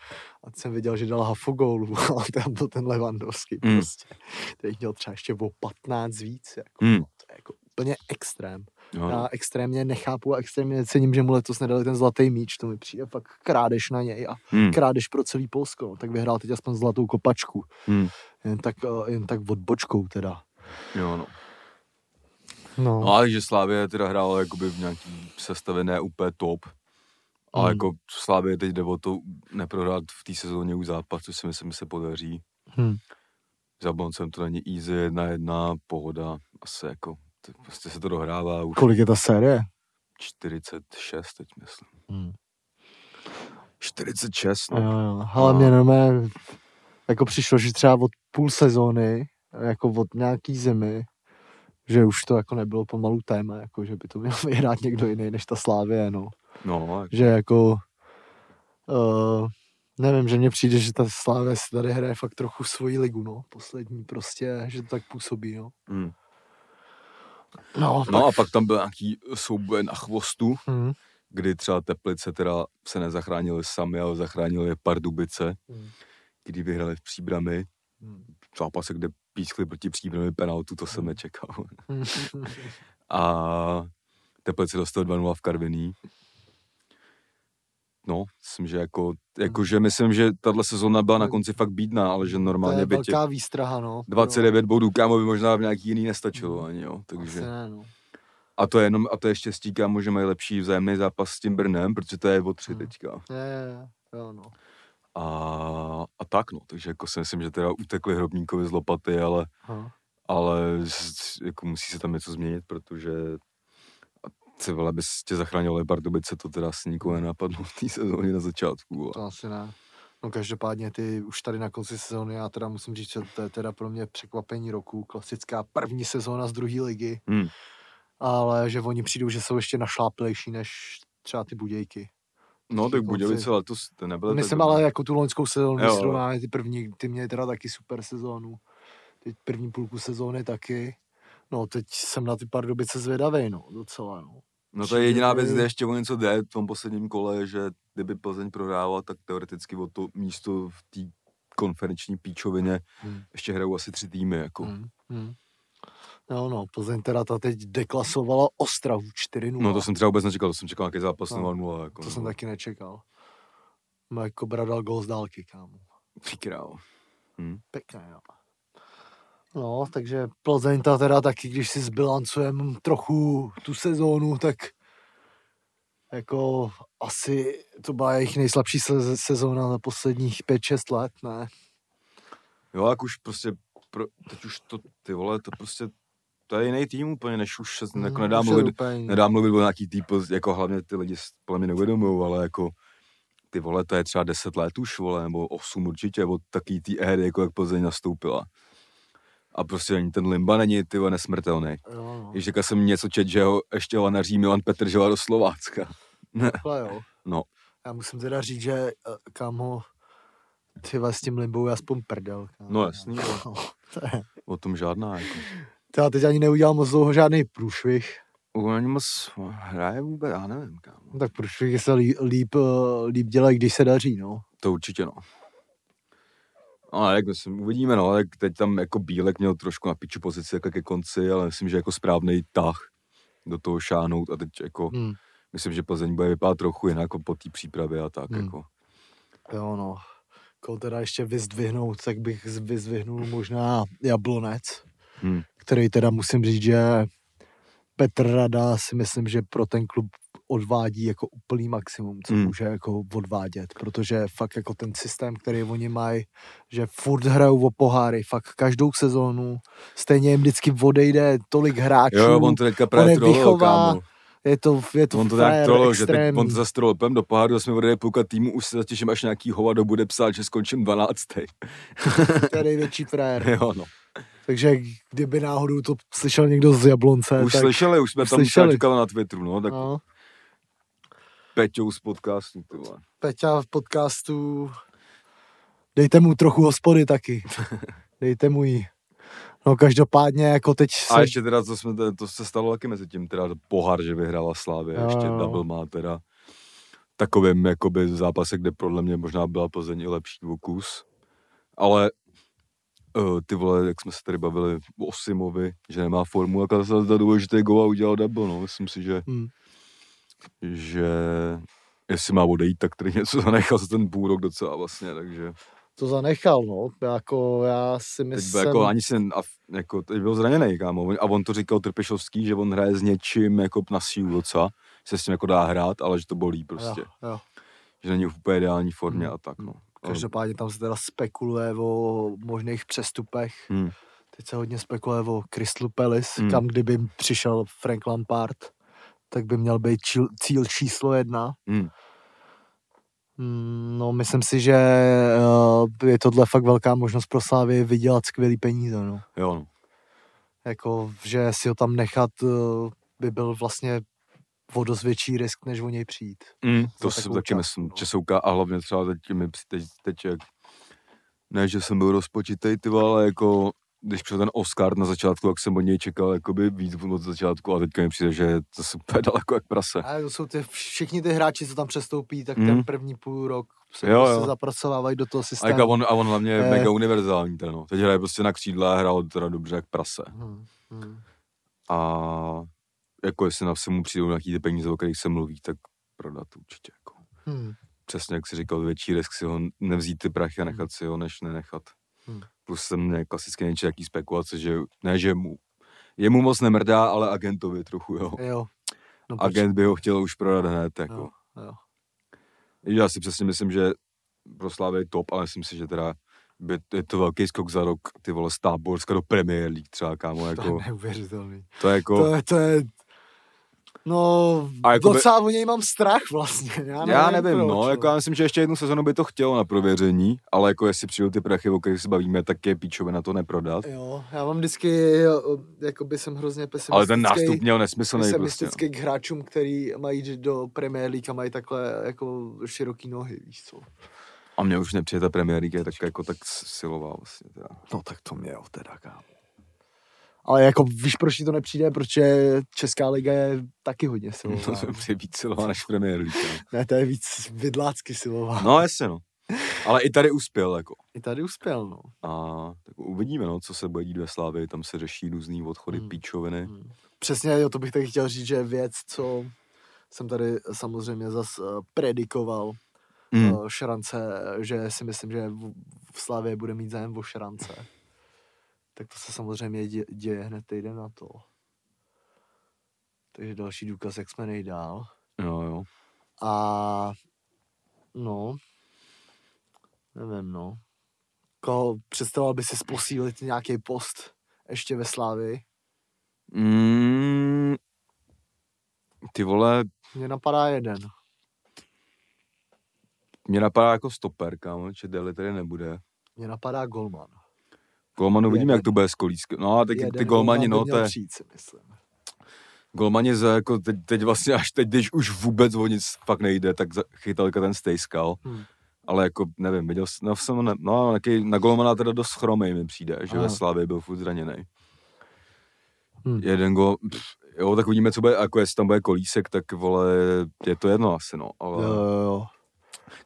A teď jsem viděl, že dal hafo gólů, *laughs* ale tam byl ten Levandovský Hmm. prostě. Který měl třeba ještě o 15 víc. Jako, no, to je jako úplně extrém. Jo, Já extrémně nechápu a extrémně necením, že mu letos nedali ten zlatý míč, to mi přijde fakt krádež na něj a hmm. krádež pro celý Polsko, no. tak vyhrál teď aspoň zlatou kopačku, Hmm. jen tak, eh, jen tak odbočkou teda. Jo, no. No, No ale že Slávě teda hrála jakoby v nějaký sestavě ne úplně top. A Hmm. jako Slávě teď jde o to neprohrát v té sezóně už zápas, což si myslím, že se podaří. hm. Za Boncem to není easy, jedna jedna, pohoda, asi jako, to, prostě se to dohrává už Kolik je ta série? 46 teď myslím. Hm. 46, Jo, no. jo. Ale No. mě normálně jako přišlo, že třeba od půl sezóny, jako od nějaký zimy, že už to jako nebylo pomalu téma, jako že by to měl *laughs* vyhrát někdo jiný než ta Slávě, no. No, že jako uh, nevím, že mně přijde, že ta Slávě si tady hraje fakt trochu svoji ligu, no, poslední prostě, že to tak působí, no. mm. No, no a pak tam byl nějaký souboj na chvostu, Hmm. kdy třeba Teplice teda se nezachránili sami, ale zachránili je Pardubice, Hmm. kdy vyhrali v příbrami. Hmm. Zápase, kde pískli proti příbrami penaltu, to jsem Hmm. nečekal. *laughs* A Teplice dostal 2-0 v Karviní. No, myslím, že jako, jako že myslím, že tahle sezóna byla na konci fakt bídná, ale že normálně by tě velká výstraha, no. 29 bodů, kámo, by možná v nějaký jiný nestačilo ani, jo, Asi takže. ne, no. A to je jenom, a to je štěstí, kámo, že mají lepší vzájemný zápas s tím Brnem, protože to je o tři Hmm. teďka. Je, je, je, jo, no. A, a tak, no, takže jako si myslím, že teda utekli hrobníkovi z lopaty, ale Aha. ale jako musí se tam něco změnit, protože ty vole, bys tě zachránil Pardubice, to teda asi nikoho nenapadlo v té sezóně na začátku. To A, asi ne. No každopádně ty už tady na konci sezóny, já teda musím říct, že to je teda pro mě překvapení roku, klasická první sezóna z druhé ligy, hmm, ale že oni přijdou, že jsou ještě našláplejší než třeba ty Budějky. No tak. Budějovice letos to nebylo Myslím ale jako tu loňskou sezónu, když srovnáme ty první, ty měli teda taky super sezónu. Teď první půlku sezóny taky. No teď jsem na ty Pardubice zvědavej, no, docela, no. No to je jediná věc, kde ještě o něco jde v tom posledním kole, že kdyby Plzeň prohrávala, tak teoreticky o to místo v té konferenční píčovině Hmm. ještě hrajou asi tři týmy. Jako. Hmm. Hmm. No, no, Plzeň teda ta teď deklasovala Ostravu 4-0. No to jsem třeba vůbec nečekal, to jsem čekal nějaký zápas No, 0-0. Jako, to jsem taky nečekal. Mike Kobra dal gol z dálky, kámo. Ty král. Hm. Pěkné, jo. No, takže Plzeň ta teda taky, když si zbilancujeme trochu tu sezónu, tak jako asi to byla jejich nejslabší se- sezóna za posledních 5-6 let, ne? Jo, jak už prostě, pro, teď už to, ty vole, to prostě, to je jiný tým úplně, než už se jako nedá mluvit, úplně nedá mluvit o nějaký typ, jako hlavně ty lidi podle mě neuvědomují, ale jako ty vole, to je třeba 10 let už, vole, nebo 8 určitě, od taký tý éry, jako jak Plzeň nastoupila. A prostě ani ten Limba není, ty vole, nesmrtelný. Jo, no. Když jsem něco čet, že ho ještě lanaří Milan Petržela do Slovácka. *laughs* Takhle, jo. No. Já musím teda říct, že eh, kámo, ty s tím limbou je aspoň prdel. Kámo. No jasný. No, *laughs* to je, O tom žádná, jako. Já teď ani neudělal moc dlouho žádný průšvih. Oni moc hraje vůbec, já nevím, kámo. No, tak průšvihy se líp, líp, eh, líp dělají, když se daří, no. To určitě no. No, jak myslím, uvidíme, no, tak teď tam jako Bílek měl trošku na piču pozici jako ke konci, ale myslím, že jako správný tah do toho šáhnout a teď jako, Hmm. myslím, že Plzeň bude vypadat trochu jinak jako po té přípravě a tak, Hmm. jako. Jo, no. Koho teda ještě vyzdvihnout, tak bych vyzdvihnul možná Jablonec, Hmm. Který teda musím říct, že Petr Rada si myslím, že pro ten klub odvádí jako úplný maximum, co Hmm. může jako odvádět, protože fakt jako ten systém, který oni mají, že furt hrajou o poháry, fakt každou sezónu, stejně jim vždycky odejde tolik hráčů, Jo, on to teďka on právě je trolil, vychová, kámo. je to, je to On to tak trolil, že teď on to zase do poháru, zase mi odejde půlka týmu, už se zatěším, až nějaký hovado bude psát, že skončím 12. to je největší *laughs* frajer. jo, no. Takže kdyby náhodou to slyšel někdo z Jablonce, Už tak... slyšeli, už jsme už tam slyšeli. na Twitteru, no, tak No, Peťou z podcastu, ty vole. Peťa v podcastu, dejte mu trochu hospody taky. *laughs* Dejte mu jí. No každopádně jako teď se... A ještě teda, to, jsme, to- to se stalo taky mezi tím, teda pohár, že vyhrála Slávě, Jo, ještě double má teda takovým jakoby zápase, kde podle mě možná byla Plzeň i lepší o kus. Ale uh, ty vole, jak jsme se tady bavili o Simovi, že nemá formu, jak se za důležitý gol a udělal double, no. Myslím si, že, Hmm. že jestli má odejít, tak tady něco zanechal za ten půl rok docela vlastně, takže To zanechal, no. Jako já si teď myslím... byl jako ani se, a, jako, teď byl zraněný, kámo, a on to říkal Trpešovský, že on hraje s něčím jako na sílu docela, se s tím jako dá hrát, ale že to bolí prostě, Jo, jo. že není v úplně ideální formě Hmm. a tak, no. Každopádně tam se teda spekuluje o možných přestupech. Hmm. Teď se hodně spekuluje o Crystal Palace, Hmm. kam kdyby přišel Frank Lampard, tak by měl být číl, cíl číslo jedna. Hmm. Mm, No, myslím si, že uh, je tohle fakt velká možnost pro Slávy vydělat skvělý peníze, no. Jo, no. Jako, že si ho tam nechat uh, by byl vlastně o dost větší risk, než o něj přijít. Mm, to si taky částku, myslím, no. Česouka a hlavně třeba teď, mi, teď, teď jak, ne, že jsem byl rozpočitej, ty ale jako když přišel ten Oscar na začátku, jak jsem od něj čekal jakoby víc od začátku a teďka mi přijde, že to super *laughs* daleko jak prase. A to jsou ty, všichni ty hráči, co tam přestoupí, tak Mm. ten první půl rok se Jo, prostě jo. zapracovávají do toho A, systému. jak a, on, a on hlavně je Eh. mega univerzální ten, no. Teď hraje prostě na křídla a hrál teda dobře jak prase. Hmm, hmm. A jako jestli na mu přijdou nějaký ty peníze, o kterých se mluví, tak prodat určitě. Jako. Hmm. Přesně jak si říkal, větší risk si ho nevzít ty prachy a nechat si ho, než nenechat. Hmm. Plus jsem měl klasicky nějaký spekulace, že ne, že mu, jemu moc nemrdá, ale agentovi trochu, jo. Jo. No, Agent by ho chtěl už prodat hned, jako. Jo, jo. Já si přesně myslím, že pro Slávy je top, ale myslím si, že teda by, je to velký skok za rok, ty vole, z Táborska do Premier League třeba, kámo, To je jako, neuvěřitelný. to je jako, To je, to je, no, A jako by- docela o něj mám strach vlastně. Já nevím, já nevím, proč, no, jako já myslím, že ještě jednu sezonu by to chtělo na prověření, ale jako jestli přijdou ty prachy, o kterých se bavíme, tak je píčové na to neprodat. Jo, já mám vždycky, jo, jakoby jsem hrozně pesimistický. Ale ten nástup měl nesmyslný prostě. no. pesimistický k hráčům, který mají jít do Premier League a mají takhle jako široký nohy, víš co. A mě už nepřijde ta Premier League, je tak jako tak silová vlastně. Teda. No tak to mě jo, teda kámo. Ale jako víš, proč ti to nepřijde? Protože Česká liga je taky hodně silová. *laughs* To se přijde víc silová než Premier League. no. ne, to je víc vidlácky silová. No jasně no. Ale i tady uspěl jako. I tady uspěl, no. A tak uvidíme, no, co se bude dít ve Slávě, tam se řeší různý odchody, Hmm. hmm. píčoviny. Hmm. Přesně, jo, to bych taky chtěl říct, že je věc, co jsem tady samozřejmě zas uh, predikoval, Hmm. uh, šrance, že si myslím, že v, v Slavě bude mít zájem o šrance. Tak to se samozřejmě dě, děje hned týden na to. Takže další důkaz, jak jsme nejdál. Jo, jo. A no, nevím, no. Koho představoval by si posílit nějaký post ještě ve Slávii? Mm, ty vole, Mně napadá jeden. mě napadá jako stoper, kámo, že Deli tady nebude. Mně napadá Golman. Golmanu vidíme, Jeden. jak to bude s Kolískem. No a teď ty golmani, Golman no to je, golmani za jako teď, teď vlastně až teď, když už vůbec o nic fakt nejde, tak chytal ten Stejskal. Hmm. Ale jako, nevím, viděl jsem, no, jsem ne, no, nějaký, na golmana teda dost chromej mi přijde, že Aha. ve Slávě byl furt zraněný. Hmm. Jeden gol, pff, jo, tak uvidíme, co bude, jako jestli tam bude kolísek, tak vole, je to jedno asi, no, ale Jo, jo, jo.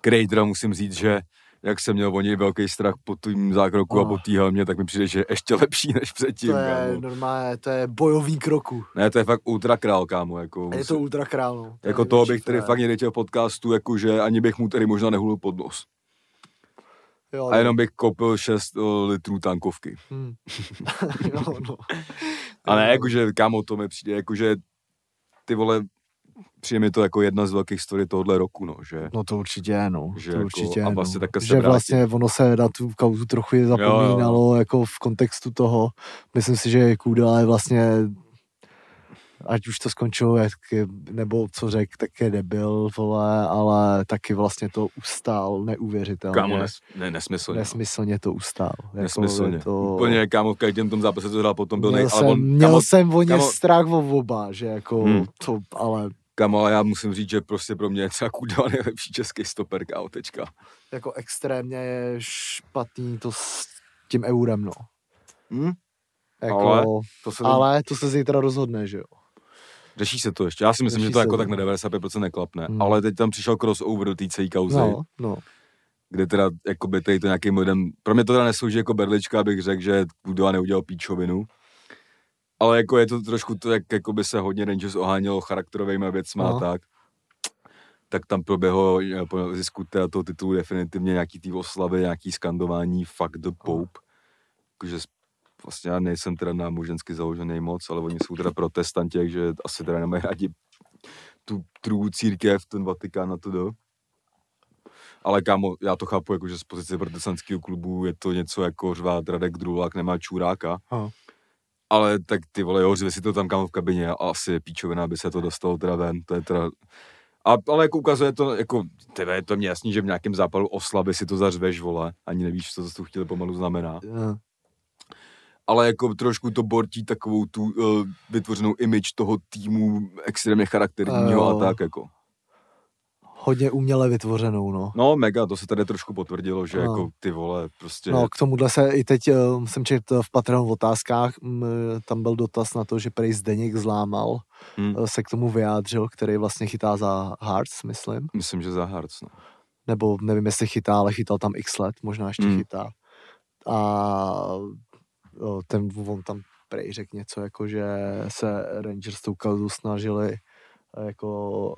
Krejdra musím říct, že jak jsem měl o něj velký strach po tím zákroku a Oh. po té helmě, tak mi přijde, že je ještě lepší než předtím. To je kámo. normálně, to je bojový kroku. Ne, to je fakt ultra král, kámo. Jako, Je to ultra král, no. To jako toho bych tady fakt někdy chtěl podcastu, jakože ani bych mu tady možná nehulil pod nos. Jo, A jenom bych koupil 6 litrů tankovky. Hmm. *laughs* *laughs* jo, no. A ne, jakože, kámo, to mi přijde, jakože ty vole, přijde mi to jako jedna z velkých story tohohle roku, no, že No to určitě je, no. Že to jako- určitě a vlastně no. takhle Že vrátí. vlastně ono se na tu kauzu trochu zapomínalo, jako v kontextu toho. Myslím si, že Kudela je vlastně ať už to skončilo, jak, je- nebo co řek, tak je debil, vole, ale taky vlastně to ustál neuvěřitelně. kámo, nes, ne, nesmyslně. no. Nesmyslně to ustál. Jako Nesmyslně. To... Úplně, kámo, v každém tom zápase, co hrál potom, byl Měl, nej... jsem, ale on, měl kámo, jsem o ně kámo- strach o oba, že jako Hmm. to, ale ale já musím říct, že prostě pro mě je třeba Kudela nejlepší český stoper, kámo, tečka. jako extrémně je špatný to s tím eurem, no. Hm? Jako, Ale- To se ale to se zítra rozhodne, že jo. Řeší se to ještě. Já si myslím, Řeší že to jako tak na no. 95% neklapne. Hmm. Ale teď tam přišel crossover do té celé kauzy, No, no. kde teda jakoby tady to nějakým lidem, pro mě to teda neslouží jako berlička, abych řekl, že Kudela neudělal píčovinu. Ale jako je to trošku to, jak jakoby se hodně Rangers ohánělo charakterovými věcma a No. tak. Tak tam proběhlo po zisku toho titulu definitivně nějaký tý oslavy, nějaký skandování fuck the Pope. Jakože s- vlastně já nejsem teda nábožensky založený moc, ale oni jsou teda *laughs* protestanti, takže asi teda nemají rádi tu trů církev, ten Vatikán a to do. Ale kámo, já to chápu, jako, že z pozice protestantského klubu je to něco jako řvát Radek Drulák nemá čůráka. Aha. Ale tak ty vole, jo, si to tam kámo v kabině a asi je píčovina, aby se to dostalo teda ven, to je teda... A, ale jako ukazuje to, jako, tebe je to mě jasný, že v nějakém zápalu oslavy si to zařveš, vole, ani nevíš, co to tu chvíli pomalu znamená. Eh, Ale jako trošku to bortí takovou tu uh, vytvořenou image toho týmu extrémně charakterního a Jo. tak jako. Hodně uměle vytvořenou, no. No mega, to se tady trošku potvrdilo, že No. jako ty vole, prostě... No, k tomuhle se i teď uh, jsem četl v Patreon v otázkách, m, tam byl dotaz na to, že prej Zdeněk zlámal, Hm. eh, se k tomu vyjádřil, který vlastně chytá za Hearts, myslím. Myslím, že za Hearts, no. Nebo nevím, jestli chytá, ale chytal tam x let, možná ještě Mm. chytá. A o, ten, on tam prej řekl něco, jako že se Rangers tou kauzu snažili eh, jako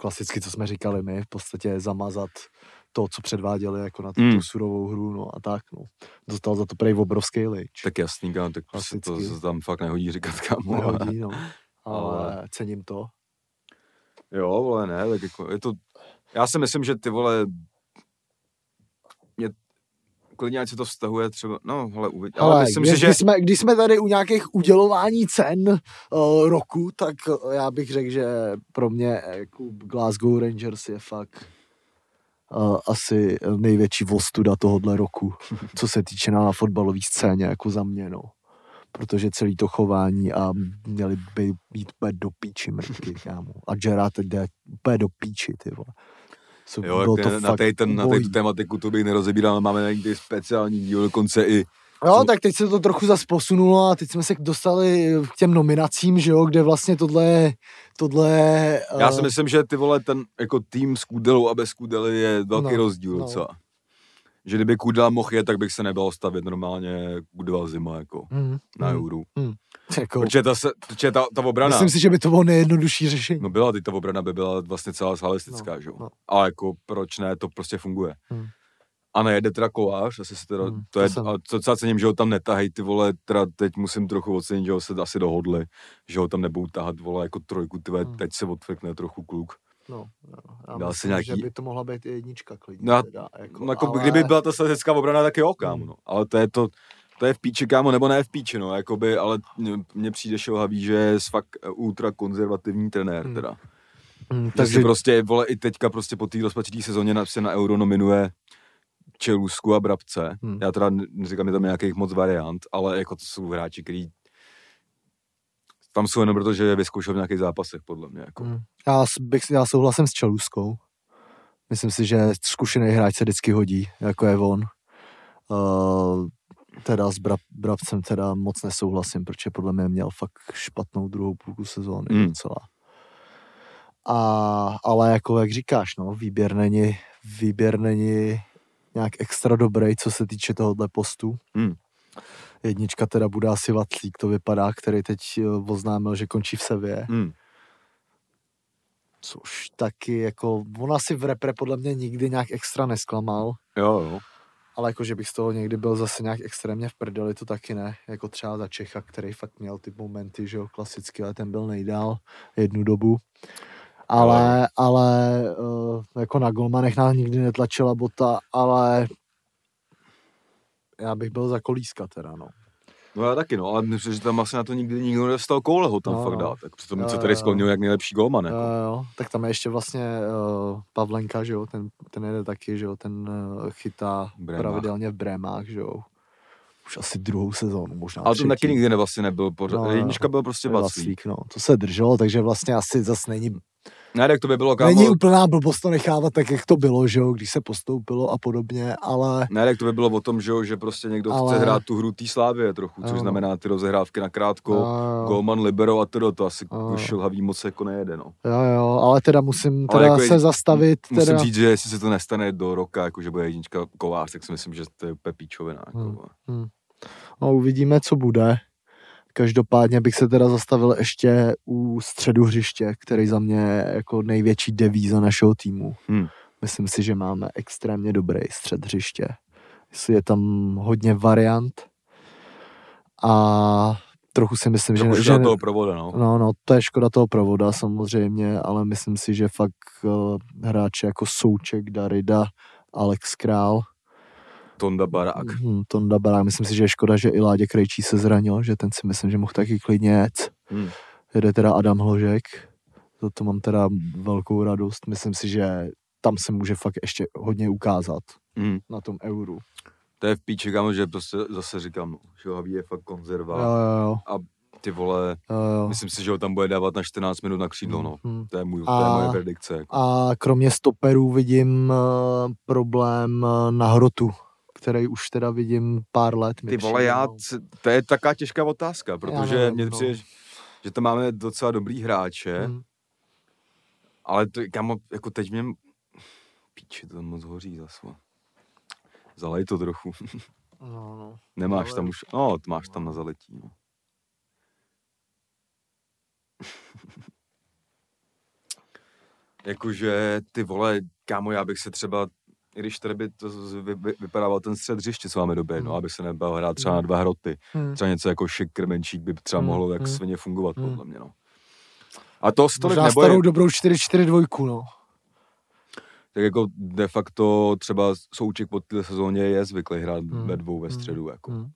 klasicky, co jsme říkali my, v podstatě zamazat to, co předváděli jako na tu, Mm. tu surovou hru, no a tak, no. Dostal za to prej obrovský lič. Tak jasný, kámo, tak prostě to Klasicky. se tam fakt nehodí říkat, kámo. ale- Nehodí, no. Ale, ale- cením to. Jo, vole, ne, tak jako je to... Já si myslím, že ty vole... Klidně, ať se to vztahuje třeba, no, hele, uvidí. Ale, Ale myslím když, že... když, jsme, když jsme tady u nějakých udělování cen uh, roku, tak uh, já bych řekl, že pro mě eh, klub Glasgow Rangers je fakt uh, asi největší vostuda tohohle roku, *laughs* co se týče na fotbalové scéně, jako za mě, no. Protože celý to chování a měli by být úplně do píči mrtky, kámo. A Gerard jde úplně do píči, ty vole. So, Jo, bylo jak na, tej, ten, na této tematiku to bych nerozebíral, máme ty speciální díl, dokonce i Jo, Co- tak teď se to trochu zas posunulo a teď jsme se dostali k těm nominacím, že jo, kde vlastně tohle, tohle Já eh, si myslím, že ty vole, ten jako tým s Kudelou a bez Kudely je velký No, rozdíl no. docela. Že kdyby Kudela mohl jet, tak bych se nebal stavit normálně Kudela zima, jako mm, na mm, euru. jako, Protože ta, protože ta, ta obrana, myslím si, že by to bylo nejjednodušší řešení. no byla, teď ta obrana by byla vlastně celá salistická, No, že jo. no. A jako proč ne, to prostě funguje. Hmm. A nejede teda kolář, asi se teda, Hmm, to to je, jsem- a to docela cením, že ho tam netahají, ty vole, teda teď musím trochu ocenit, že ho se asi dohodli, že ho tam nebudou tahat, vole, jako trojku, ty Hmm. teď se odfrkne trochu kluk. No, no, já Dá myslím, si nějaký- že by to mohla být i jednička klidně. No, teda, jako, No, jako ale... kdyby byla ta statická obrana, tak jo, kámo, Hmm. no. Ale to je to, to je v píči, kámo, nebo ne v píči, no, jakoby, ale mně- přijde šelhavý, že je fakt eh, ultra konzervativní trenér, Hmm. teda. Mm, Takže takže prostě, vole, i teďka prostě po té rozpačitý sezóně na, se na Euro nominuje Čelusku a Brabce. Hmm. Já teda neříkám, že tam je nějakých moc variant, ale jako to jsou hráči, který tam jsou jenom proto, že je vyzkoušel v nějakých zápasech, podle mě. Jako. mm, já, bych, já souhlasím s Čeluskou. Myslím si, že zkušený hráč se vždycky hodí, jako je on. Uh, teda s Bra, Brabcem teda moc nesouhlasím, protože podle mě měl fakt špatnou druhou půlku sezóny Mm. docela. A, ale jako jak říkáš, no, výběr není, výběr není nějak extra dobrý, co se týče tohohle postu. Hmm. Jednička teda bude asi Vaclík, to vypadá, který teď eh, oznámil, že končí v Sevě. Hmm. Což taky jako, on asi v repre podle mě nikdy nějak extra nesklamal, Jo, jo. ale jako, že bych z toho někdy byl zase nějak extrémně v prdeli, to taky ne. Jako třeba za Čecha, který fakt měl ty momenty, že jo, klasicky, ale ten byl nejdál jednu dobu. Ale, ale uh, jako na golmanech nás nikdy netlačila bota, ale já bych byl za kolíska teda, no. No já taky, no, ale myslím, že tam asi na to nikdy nikdo nedostal koule ho tam No, fakt no. dát. Tak přitom se tady sklonil jak nejlepší golman, jako. Jo, jo, tak tam je ještě vlastně uh, Pavlenka, že jo, ten, ten jede taky, že jo, ten uh, chytá V Brémách. pravidelně v Brémách, že jo. Už asi druhou sezónu, možná Ale to taky nikdy ne, vlastně nebyl pořád. No, No, jednička byl prostě. Vaclík, no. To se drželo, takže vlastně asi zase není, Ne, tak to by bylo kámo, není úplná blbost to nechávat tak, jak to bylo, že jo, když se postoupilo a podobně, ale Ne, tak to by bylo o tom, že, jo, že prostě někdo Ale- chce hrát tu hru té slávě trochu, což Jo. znamená ty rozehrávky na krátko, Jo. golman, libero a to, to asi Jo. už šilhavý moc jako nejede, no. jo, jo, ale teda musím Ale teda jako se je- zastavit, Musím teda, říct, že jestli se to nestane do roka, jako že bude jednička kovář, tak si myslím, že to je úplně píčovina. Jako, Hmm. no, uvidíme, co bude. Každopádně bych se teda zastavil ještě u středu hřiště, který za mě je jako největší devíza našeho týmu. Hmm. Myslím si, že máme extrémně dobrý střed hřiště. Jestli je tam hodně variant a trochu si myslím, že, Trochu že že toho provoda, no. No, no, to je škoda toho provoda samozřejmě, ale myslím si, že fakt uh, hráče jako Souček, Darida, Alex Král, Tonda Barák. hmm, Tonda Barák, myslím si, že je škoda, že i Láďa Krejčí se zranil, že ten si myslím, že mohl taky klidně jet. Hmm. Jede teda Adam Hložek, za to mám teda velkou radost, myslím si, že tam se může fakt ještě hodně ukázat Hmm. na tom euru. To je v píči, kámo, že prostě zase říkám, že Haví je fakt konzerva. Jo, jo, jo, A ty vole, jo, jo. myslím si, že ho tam bude dávat na 14 minut na křídlo, no. Hmm. To je, můj, to A- je moje predikce. Jako. A kromě stoperů vidím uh, problém uh, na hrotu, který už teda vidím pár let. Ty vole, já, no. to je taká těžká otázka, protože mně no. přijde, že tam máme docela dobrý hráče, Hmm. ale to, kámo, jako teď mě, píči, to moc hoří zase. Zalej to trochu. No, no. Nemáš Ale- tam už, no, to máš tam na zaletí, no. *laughs* Jakože ty vole, kámo, já bych se třeba, i když tady by to vy, vy, vypadával ten střed hřiště, co máme dobrý, no, Hmm. aby se nebal hrát třeba na Hmm. dva hroty. Hmm. Třeba něco jako šik krmenčík by třeba Hmm, mohlo jak hmm. svině fungovat, Hmm. podle mě, no. A to se tolik neboje, starou dobrou 4-4-2, no. tak jako de facto třeba Souček po této sezóně je zvyklý hrát Hmm. ve dvou ve Hmm. středu, jako. Hmm.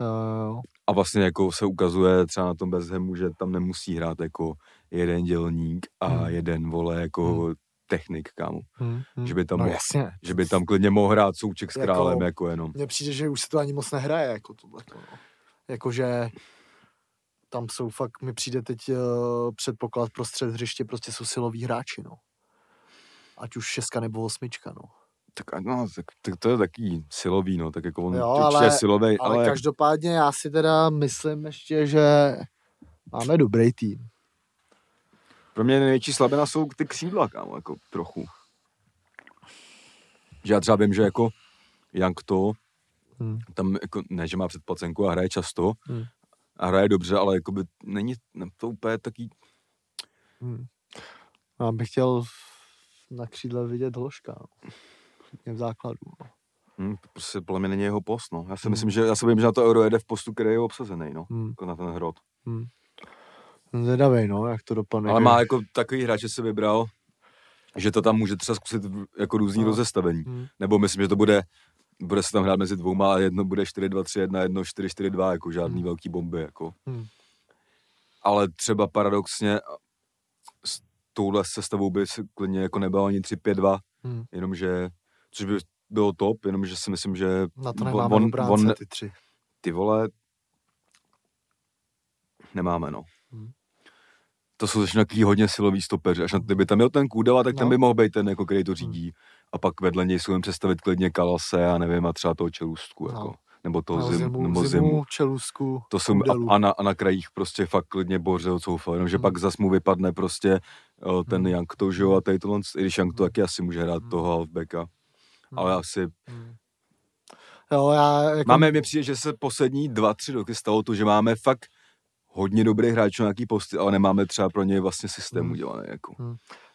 Uh, A vlastně jako se ukazuje třeba na tom Bezhemu, že tam nemusí hrát jako jeden dělník a Hmm. jeden vole jako technik, kámo. hmm, hmm. Že by tam no, mohl- jasně. Že by tam klidně mohl hrát Souček s Jako- králem jako jenom. Mně přijde, že už se to ani moc nehraje, jako tohle. No. Jakože tam jsou fakt, mi přijde teď uh, předpoklad pro střed hřiště, prostě jsou siloví hráči, no. Ať už šestka nebo osmička, no. Tak, no, tak, tak, to je taký silový, no, tak jako on Jo, určitě ale- je silový, Ale, ale, každopádně já si teda myslím ještě, že máme dobrý tým. Pro mě největší slabina jsou ty křídla, kámo, jako trochu. Že já třeba vím, že jako Jank to, Hmm. tam jako, ne, že má předplacenku a hraje často, Hmm. a hraje dobře, ale jako by není ne, to úplně taký, Hmm. Já bych chtěl na křídle vidět Hloška, no. V základu, no. hm, to prostě podle mě není jeho post, no. Já si Hmm. myslím, že, já si vím, že na to euro jede v postu, který je obsazený, no, Hmm. jako na ten hrot. Hmm. Zvědavej, no, jak to dopadne. Ale má jako takový hráč, že se vybral, že to tam může třeba zkusit jako různý No. rozestavení. Hmm. Nebo myslím, že to bude, bude se tam hrát mezi dvouma a jedno bude 4-2-3-1, jedno 4-4-2, jako žádný Hmm. velký bomby, jako. Hmm. Ale třeba paradoxně s touhle sestavou by se klidně jako nebylo ani 3-5-2, Hmm. jenomže, což by bylo top, jenomže si myslím, že Na to nemáme on, obránce, on, ty tři. ty vole, nemáme, no. Hmm. To jsou začíná takový hodně silový stopeři. Až na kdyby tam byl ten Kůdela, tak ten No. by mohl být ten, jako, který to řídí. A pak vedle něj si představit klidně Kalase, a nevím, a třeba toho Čelůstku, No. jako. Nebo toho No, zim, zimu, nebo zimu, zimu. čelusku, To jsou, a, a, na, a na krajích prostě fakt klidně bořil coufal, jenomže Hmm. pak zas mu vypadne prostě o, ten Hmm. Jank to, že jo, a tady tohle, i když Jank to Hmm. taky asi může hrát Hmm. toho halfbacka. ale asi Hmm. Jo, já jako... Máme, mi přijde, že se poslední dva, tři roky stalo to, že máme fakt hodně dobrých hráčů na nějaký posty, ale nemáme třeba pro ně vlastně systém Hmm. udělaný. Jako.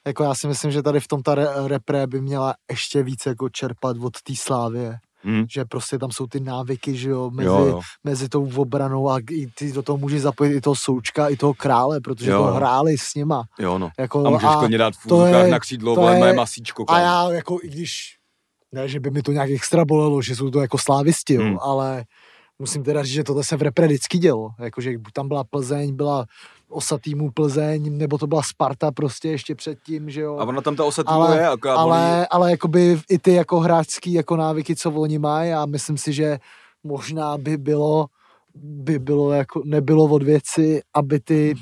Jako já si myslím, že tady v tom ta re- repre by měla ještě víc jako čerpat od té slávě. Hmm. Že prostě tam jsou ty návyky, že jo, mezi, Jo, jo. mezi tou obranou a i ty do toho můžeš zapojit i toho součka, i toho krále, protože Jo, to hráli s nima. jo, no. Jako, A můžeš klidně dát v to je- na křídlo, to je- moje masíčko. A kámo. já jako, i když, ne, že by mi to nějak extra bolelo, že jsou to jako slávisti, jo, Hmm. ale musím teda říct, že tohle se v repre vždycky dělo. Jakože buď tam byla Plzeň, byla osa týmu Plzeň, nebo to byla Sparta prostě ještě předtím, že jo. A ona tam ta osa týmu Ale- je, akorát oni, ale, ale jakoby i ty jako hráčský jako návyky, co oni mají a myslím si, že možná by bylo, by bylo jako, nebylo od věci, aby ty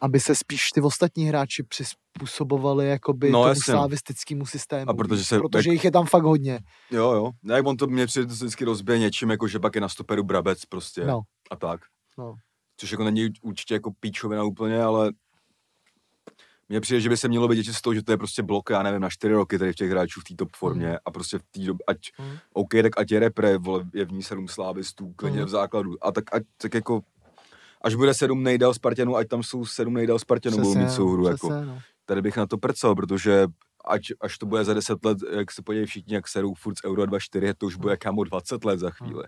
aby se spíš ty ostatní hráči přizpůsobovali jakoby No, tomu slavistickému systému. A protože se- protože jak- jich je tam fakt hodně. jo, jo. Ne, jak on to mě přijde, vždycky rozbije něčím, jako že pak je na stoperu brabec prostě No, a tak. no. Což jako není určitě jako píčovina úplně, ale mně přijde, že by se mělo vědět z toho, že to je prostě blok, já nevím, na čtyři roky tady v těch hráčů v té top formě Mhm. a prostě v té době, ať, Mhm. OK, tak ať je repre, vole, je v ní sedm slávistů, klidně Mhm. v základu. A tak, ať, tak jako, až bude sedm nejdál Spartanů, ať tam jsou sedm nejdál Spartanů, budou mít souhru, jako. přesně, no. Tady bych na to prcal, protože ať, až to bude za 10 let, jak se podívají všichni, jak serou furt z Euro 2.4, to už bude kámo 20 let za chvíli.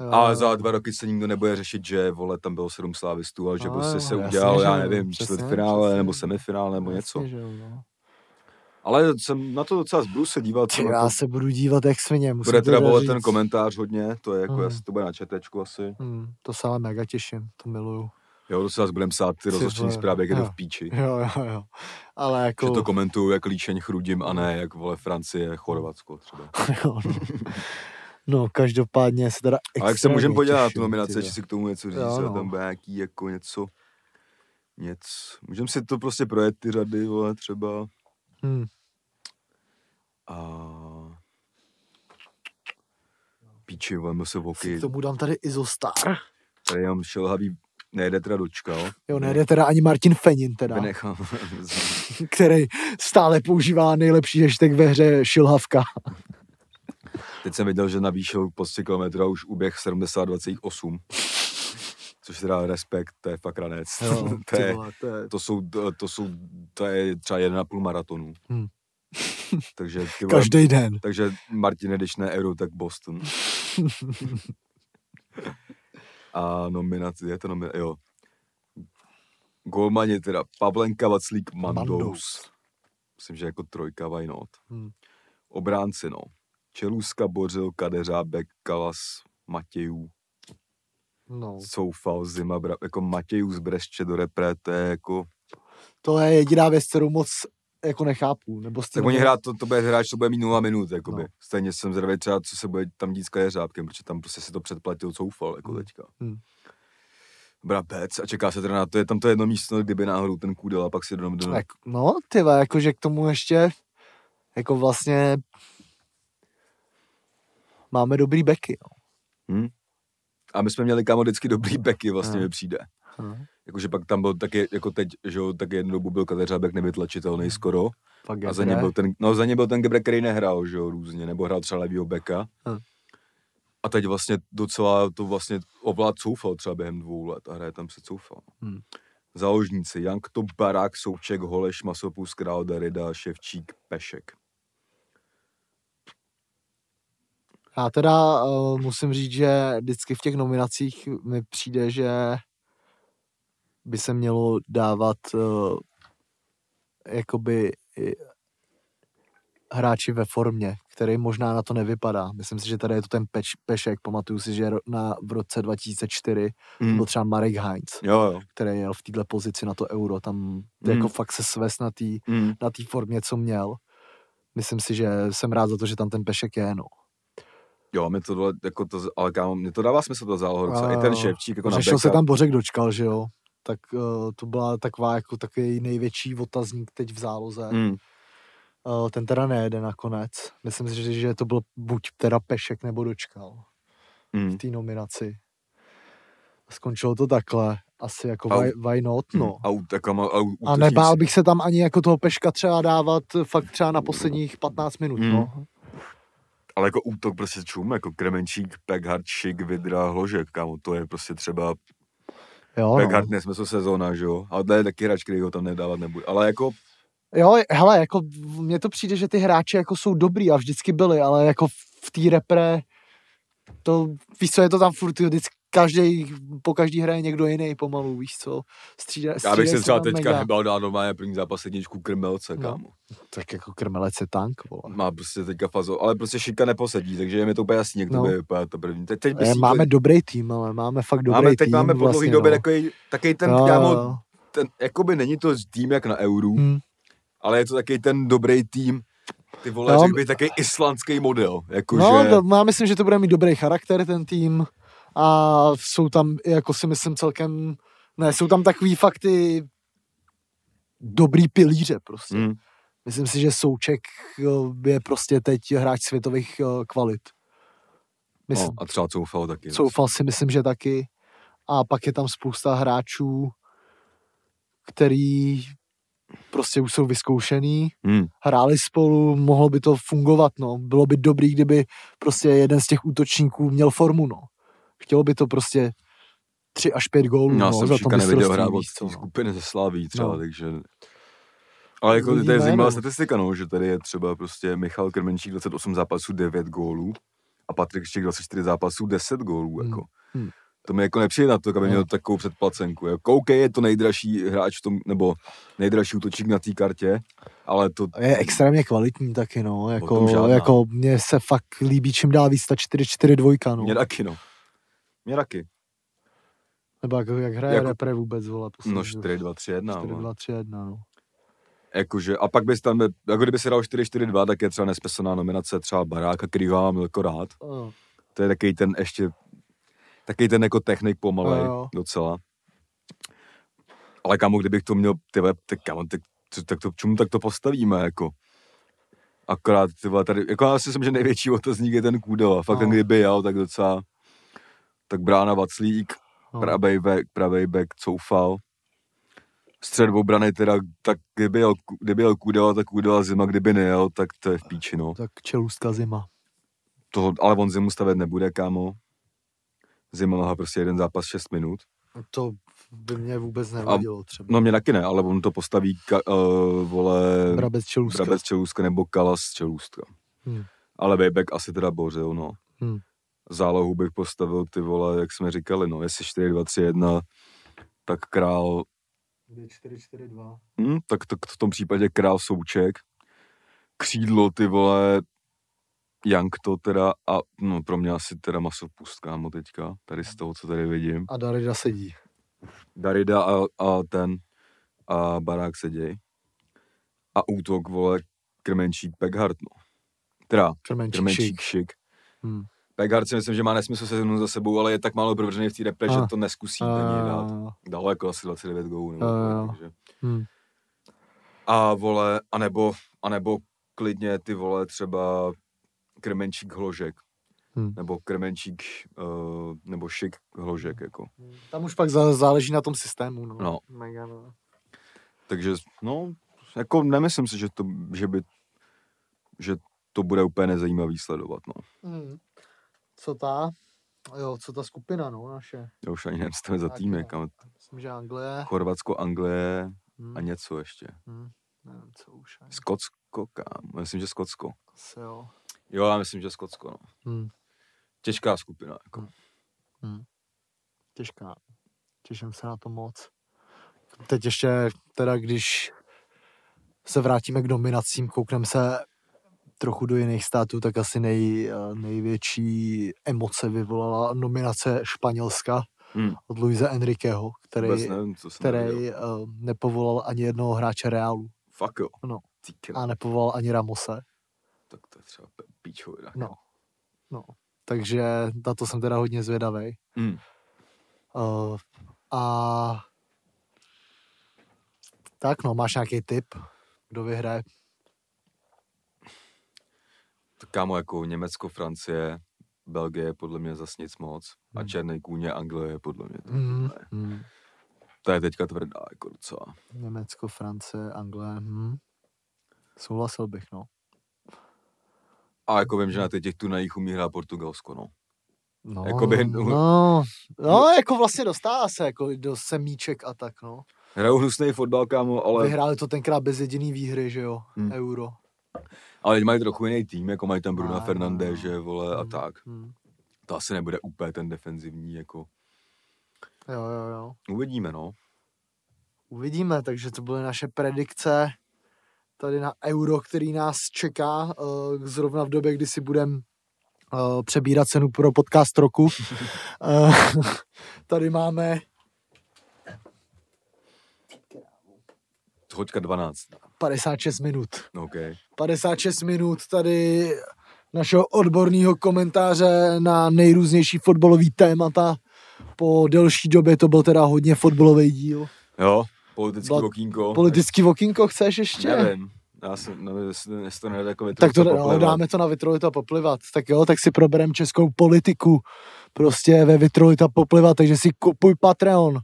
Jo, Ale jo, za dva roky se nikdo nebude řešit, že vole, tam bylo sedm slávistů, ale že No prostě se udělal, já nevím, čtvrtfinále nebo semifinále nebo něco. že no. Ale jsem na to docela zbudu se co já to. se budu dívat jak svině. Musím Bude teda bolet ten komentář hodně, to je jako, asi to bude na četečku asi. Hmm, to se ale mega těším, to miluju. Jo, to se zase budeme psát ty vole, zprávy, jak jo. v píči. Jo, jo, jo. Ale jako... Že to komentuju jak líčeň chrudím a ne jak vole Francie, Chorvatsko třeba. *laughs* jo, no. no, každopádně se teda A jak se můžeme extrémně podívat na těším, tu nominaci, ještě si k tomu něco říct, jo, no. tam bude nějaký jako něco, něco, můžeme si to prostě projet ty řady, vole, třeba. Hmm. A... Píči, vole, se voky. K tomu dám tady Izostar. Tady jenom šelhavý, nejde teda dočkal. Jo, nejde teda ani Martin Fenin teda, Vynechal. *laughs* který stále používá nejlepší hashtag ve hře šilhavka. Teď jsem viděl, že navýšil po 100 km a už uběh 72,8. Což teda respekt, to je fakt ranec. Jo, *laughs* to, je, vole, to je... to, jsou, to, jsou, to je třeba 1,5 maratonu. Hmm. takže, ty vole, Každý den. takže Martin, když ne Euro, tak Boston. *laughs* a nominace, je to nominace, jo. Golmani teda Pavlenka, Vaclík, Mandous. Mandous. Myslím, že jako trojka, why not. Hmm. Obránci, no. Čelůska, Bořil, Kadeřábek, Kalas, Matějů, No. Soufal, Zima, bra, jako Matějů z Bresče do repre, to je jako, To je jediná věc, kterou moc jako nechápu. Nebo tak oni nevím- hrát, to, to bude hráč, to bude mít 0 minut, jakoby. No. Stejně jsem zvědavý třeba, co se bude tam dít s Kadeřábkem, protože tam prostě si to předplatil Soufal, jako Hmm. teďka. Hmm. Brabec a čeká se teda na to, je tam to jedno místo, kdyby náhodou ten kůdel a pak si do, do, Tak, no, ty jakože k tomu ještě jako vlastně máme dobrý beky. No. hm? A my jsme měli kámo vždycky dobrý beky, vlastně Hmm. mi přijde. Hm. Jakože pak tam byl taky, jako teď, že jo, tak jednu dobu byl Kadeřábek nevytlačitelný skoro. Fakt A za ně byl ten, no za ně byl ten Gebre, který nehrál, že jo, různě, nebo hrál třeba levýho beka. Hm. A teď vlastně docela to vlastně ovlád Coufal třeba během dvou let a hraje tam se Coufal. Hm. Záložníci, Jankto, Barák, Souček, Holeš, Masopus, Král, Darida, Ševčík, Pešek. Já teda uh, musím říct, že vždycky v těch nominacích mi přijde, že by se mělo dávat uh, jakoby hráči ve formě, který možná na to nevypadá. Myslím si, že tady je to ten peč, Pešek, pamatuju si, že na, v roce 2004 Mm. byl třeba Marek Heinz, Jo, jo. který jel v této pozici na to euro, tam Mm. jako fakt se sves na té Mm. na formě, co měl. Myslím si, že jsem rád za to, že tam ten Pešek je, no. Jo, mi to, dole, jako to, ale kámo, mě to dává smysl to zálohorce. Jo, I ten. Ševčík, jako na Řešil se tam Bořek dočkal, že jo. Tak uh, to byla taková jako takový největší otazník teď v záloze. Mm. Mm. Uh, ten teda nejede nakonec. Myslím si, že, že to byl buď teda Pešek nebo dočkal Mm. v té nominaci. Skončilo to takhle. Asi jako A- why, why not, no. A, u, tak, a, a, u, A nebál bych se tam ani jako toho peška třeba dávat fakt třeba na posledních 15 minut, Hmm. no. Ale jako útok prostě čum, jako Kremenčík, Peghard, Šik, Vidra, Hložek, kámo, to je prostě třeba Jo, no. Peghard nesmysl sezóna, že jo? A to je taky hráč, který ho tam nedávat nebude. Ale jako, Jo, hele, jako mně to přijde, že ty hráči jako jsou dobrý a vždycky byli, ale jako v té repre, to, víš co, je to tam furt, vždycky každý, po každý hraje někdo jiný pomalu, víš co, střídá, já bych se třeba teďka mega. nebal dát normálně první zápas jedničku Krmelce, No. kámo. Tak jako krmelec je tank, vole. Má prostě teďka fazo, ale prostě Šika neposedí, takže je mi to úplně jasný, jak to No. bude vypadat to první. Teď, teď bys- máme dobrý tým, ale máme fakt dobrý máme, teď tým. máme po vlastně, době no. takový, takový ten, Jo, kámo, jo. ten, jakoby není to tým jak na Euru, Hm. ale je to takový ten dobrý tým, ty vole, Jo. řekl bych takový islandský model, jakože... No, do, já myslím, že to bude mít dobrý charakter, ten tým. A jsou tam, jako si myslím, celkem, ne, jsou tam takový fakty dobrý pilíře prostě. Hmm. Myslím si, že Souček je prostě teď hráč světových kvalit. Myslím, No, a třeba Coufal taky. Soufal si myslím, že taky. A pak je tam spousta hráčů, který prostě už jsou vyzkoušený, Hmm. hráli spolu, mohlo by to fungovat, no. Bylo by dobrý, kdyby prostě jeden z těch útočníků měl formu, no. Chtělo by to prostě tři až pět gólů, Já no, jsem za to neviděl hrát od no. skupiny ze Slaví třeba, No. takže... Ale jako to je Uvidíme, zajímavá no. statistika, no, že tady je třeba prostě Michal Krmenčík 28 zápasů 9 gólů a Patrik Štěk 24 zápasů 10 gólů, Hmm. jako. Hmm. To mi jako nepřijde na to, aby No. měl takovou předplacenku. Jako, OK, je to nejdražší hráč v tom, nebo nejdražší útočník na té kartě, ale to Je extrémně kvalitní taky, no. Jako, jako mně se fakt líbí čím dál víc ta 4-4-2, no. mě taky, no. Mě taky. Nebo jak, jak hraje Jako- repre vůbec, vole. poslední No dobou. 4, 2, 3, 1. 4, no. 2, 3, 1, no. Jakože, a pak bys tam, jako kdyby si dal 4-4-2, tak je třeba nespesaná nominace třeba Baráka, který ho mám jako rád. Oh. To je takový ten ještě, takový ten jako technik pomalej, jo. docela. Ale kámo, kdybych to měl, ty vole, tak kámo, tak, tak to, čemu tak to postavíme, jako. Akorát, ty vole, tady, jako já si myslím, že největší otazník je ten Kůdela. Fakt No. ten, kdyby jel, tak docela, tak brána Vaclík, No. pravej back, pravej back, coufal. Střed obrany teda, tak kdyby jel, kdyby jel Kůdela, tak Kůdela zima, kdyby nejel, tak to je v píči, no. Tak čelůstka zima. Toho, ale on zimu stavět nebude, kámo. Zima má prostě jeden zápas 6 minut. To by mě vůbec nevadilo třeba. No mě taky ne, ale on to postaví, ka, uh, vole, Brabec čelůstka. Brabec Čelůstka nebo Kalas Čelůstka. Hmm. Ale Vejbek asi teda bořil, no. Hmm. Zálohu bych postavil ty vole, jak jsme říkali, no, jestli 4, 2, 3, 1, tak král, 4, 4, 2. hm, tak, tak v tom případě král Souček, křídlo ty vole, Jank to teda a no pro mě asi teda masov pust, kámo, teďka, tady z toho, co tady vidím. A Darida sedí. Darida a, a ten a Barák seděj. A útok, vole, Krmenčík, Peghart, no. Teda, Krmenčík, Krmenčík, šik. šik. Hmm. Peghart si myslím, že má nesmysl sezonu za sebou, ale je tak málo provržený v té repre, že A. to neskusí ani dát. A, Dalo jako asi 29 gólů. Nebo tak, jo. takže. hmm. A vole, anebo, anebo klidně ty vole třeba Krmenčík Hložek. Hmm. Nebo Krmenčík, uh, nebo Šik Hložek, jako. Tam už pak zá- záleží na tom systému. No. No. Mega, no. Takže, no, jako nemyslím si, že to, že by, že to bude úplně nezajímavý sledovat, no. Hmm. Co ta? Jo, co ta skupina, no, naše. Já už ani nevím, co to je za Tak tým, jo. kam, Myslím, že Anglie. Chorvatsko, Anglie Hmm. a něco ještě. Hmm. Nevím, co už. ani. Skotsko, kam? Myslím, že Skotsko. Asi jo. Jo, já myslím, že Skotsko, no. Hmm. Těžká skupina, jako. Hmm. Těžká. Těším se na to moc. Teď ještě, teda když se vrátíme k nominacím, koukneme se trochu do jiných států, tak asi nej, eh, největší emoce vyvolala nominace Španělska Hmm. od Luise Enriqueho, který, nevím, který uh, nepovolal ani jednoho hráče Realu Fakt jo. No. A nepovolal ani Ramose. Tak to je třeba píčovina. No. No. Takže na to jsem teda hodně zvědavý. Hmm. Uh, a tak no, máš nějaký tip, kdo vyhraje? Kámo, jako Německo, Francie, Belgie je podle mě zas nic moc. A Hmm. Černý kůň je Anglie, podle mě. To, Mm, mm. to je teďka tvrdá, jako docela. Německo, Francie, Anglie. Hm. Souhlasil bych, no. A jako vím, že na těch turnajích umí hrát Portugalsko, no. No, Jakoby- no, no, jako vlastně dostává se jako do semíček a tak, no. Hrajou hnusný fotbal, kámo, ale, Vyhráli to tenkrát bez jediný výhry, že jo, Hmm. euro. Ale teď mají trochu jiný tým, jako mají tam Bruna no. že vole, a Hmm, tak. hmm. To asi nebude úplně ten defenzivní, jako Jo, jo, jo. uvidíme, no. Uvidíme, takže to byly naše predikce tady na euro, který nás čeká uh, zrovna v době, kdy si budeme uh, přebírat cenu pro podcast roku. uh, *laughs* *laughs* tady máme Hoďka 12, 56 minut. no, OK. 56 minut tady našeho odborného komentáře na nejrůznější fotbalový témata. Po delší době to byl teda hodně fotbalový díl. Jo, politický okýnko. Politický okýnko chceš ještě? Nevím. Já jsem, nevím, jestli, jestli to nejde jako Tak to no, dáme to na Vitrolita poplivat. Tak jo, tak si proberem českou politiku. Prostě ve Vitrolita poplivat, takže si kupuj Patreon.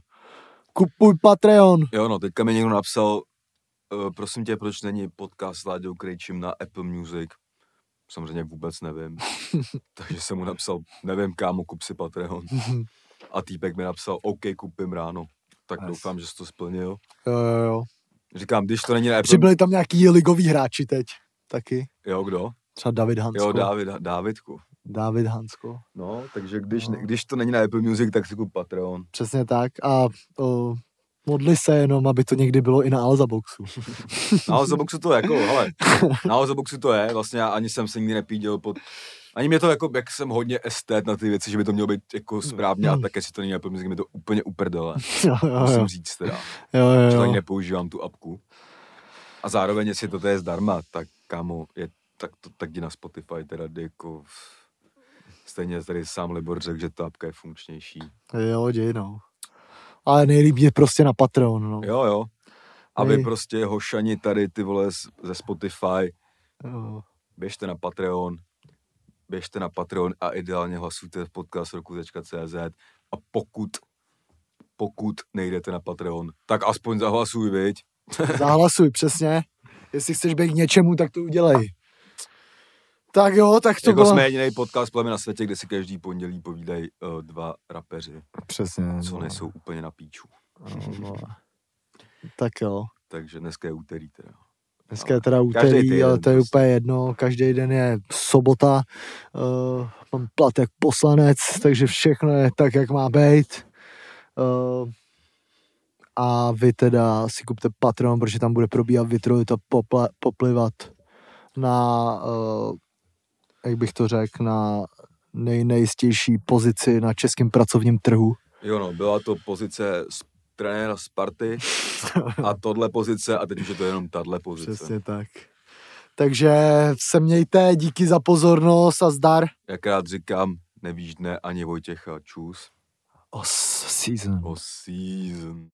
Kupuj Patreon. Jo, no, teďka mi někdo napsal, uh, prosím tě, proč není podcast s Láďou Krejčím na Apple Music? Samozřejmě vůbec nevím. *laughs* Takže jsem mu napsal, nevím, kámo, kup si Patreon. *laughs* A týpek mi napsal, OK, kupím ráno. Tak Nice. doufám, že jsi to splnil. Jo, jo, jo. Říkám, když to není na Apple... Přibyli tam nějaký ligoví hráči teď. Taky. Jo, kdo? Třeba David Hansko. Jo, Dávid, Dávidku. David Hansko. No, takže když, No. když to není na Apple Music, tak si kup Patreon. Přesně tak. A o, modli se jenom, aby to někdy bylo i na Alzaboxu. Na Alzaboxu to je jako, hele, na Alzaboxu to je, vlastně já ani jsem se nikdy nepíděl pod, ani mě to jako, jak jsem hodně estet na ty věci, že by to mělo být jako správně a tak jestli to není Apple Music, mi to úplně uprdele, jo, jo, musím říct teda, jo, jo, že jo. ani nepoužívám tu apku. A zároveň, jestli to je zdarma, tak kámo, je, tak to tak jdi na Spotify, teda jako, stejně tady sám Libor řekl, že ta apka je funkčnější. Jo, děj, no. Ale nejlíp je prostě na Patreon, no. Jo, jo. Aby Nej. prostě hošani tady ty vole ze Spotify Jo. běžte na Patreon, běžte na Patreon a ideálně hlasujte v podcastroku.cz a pokud, pokud nejdete na Patreon, tak aspoň zahlasuj, viď? *laughs* Zahlasuj, přesně. Jestli chceš být k něčemu, tak to udělej. Tak jo, tak to jako bylo... jsme jediný podcast pleme na světě, kde si každý pondělí povídají uh, dva rapeři, Přesně. co no. nejsou úplně na píču. No, no. Tak jo. Takže dneska je úterý teda. Dneska je teda Každý úterý, týden ale to je úplně jedno. Každý den je sobota. Uh, mám plat jak poslanec, takže všechno je tak, jak má být. Uh, a vy teda si kupte Patreon, protože tam bude probíhat vytrojit a poplivat na, uh, jak bych to řekl, na nejnejistější pozici na českém pracovním trhu. Jo no, byla to pozice z trenéra Sparty a tohle pozice a teď už je to jenom tahle pozice. Přesně tak. Takže se mějte, díky za pozornost a zdar. Jak rád říkám, nevíš dne ani Vojtěcha, čus. Os season. O season.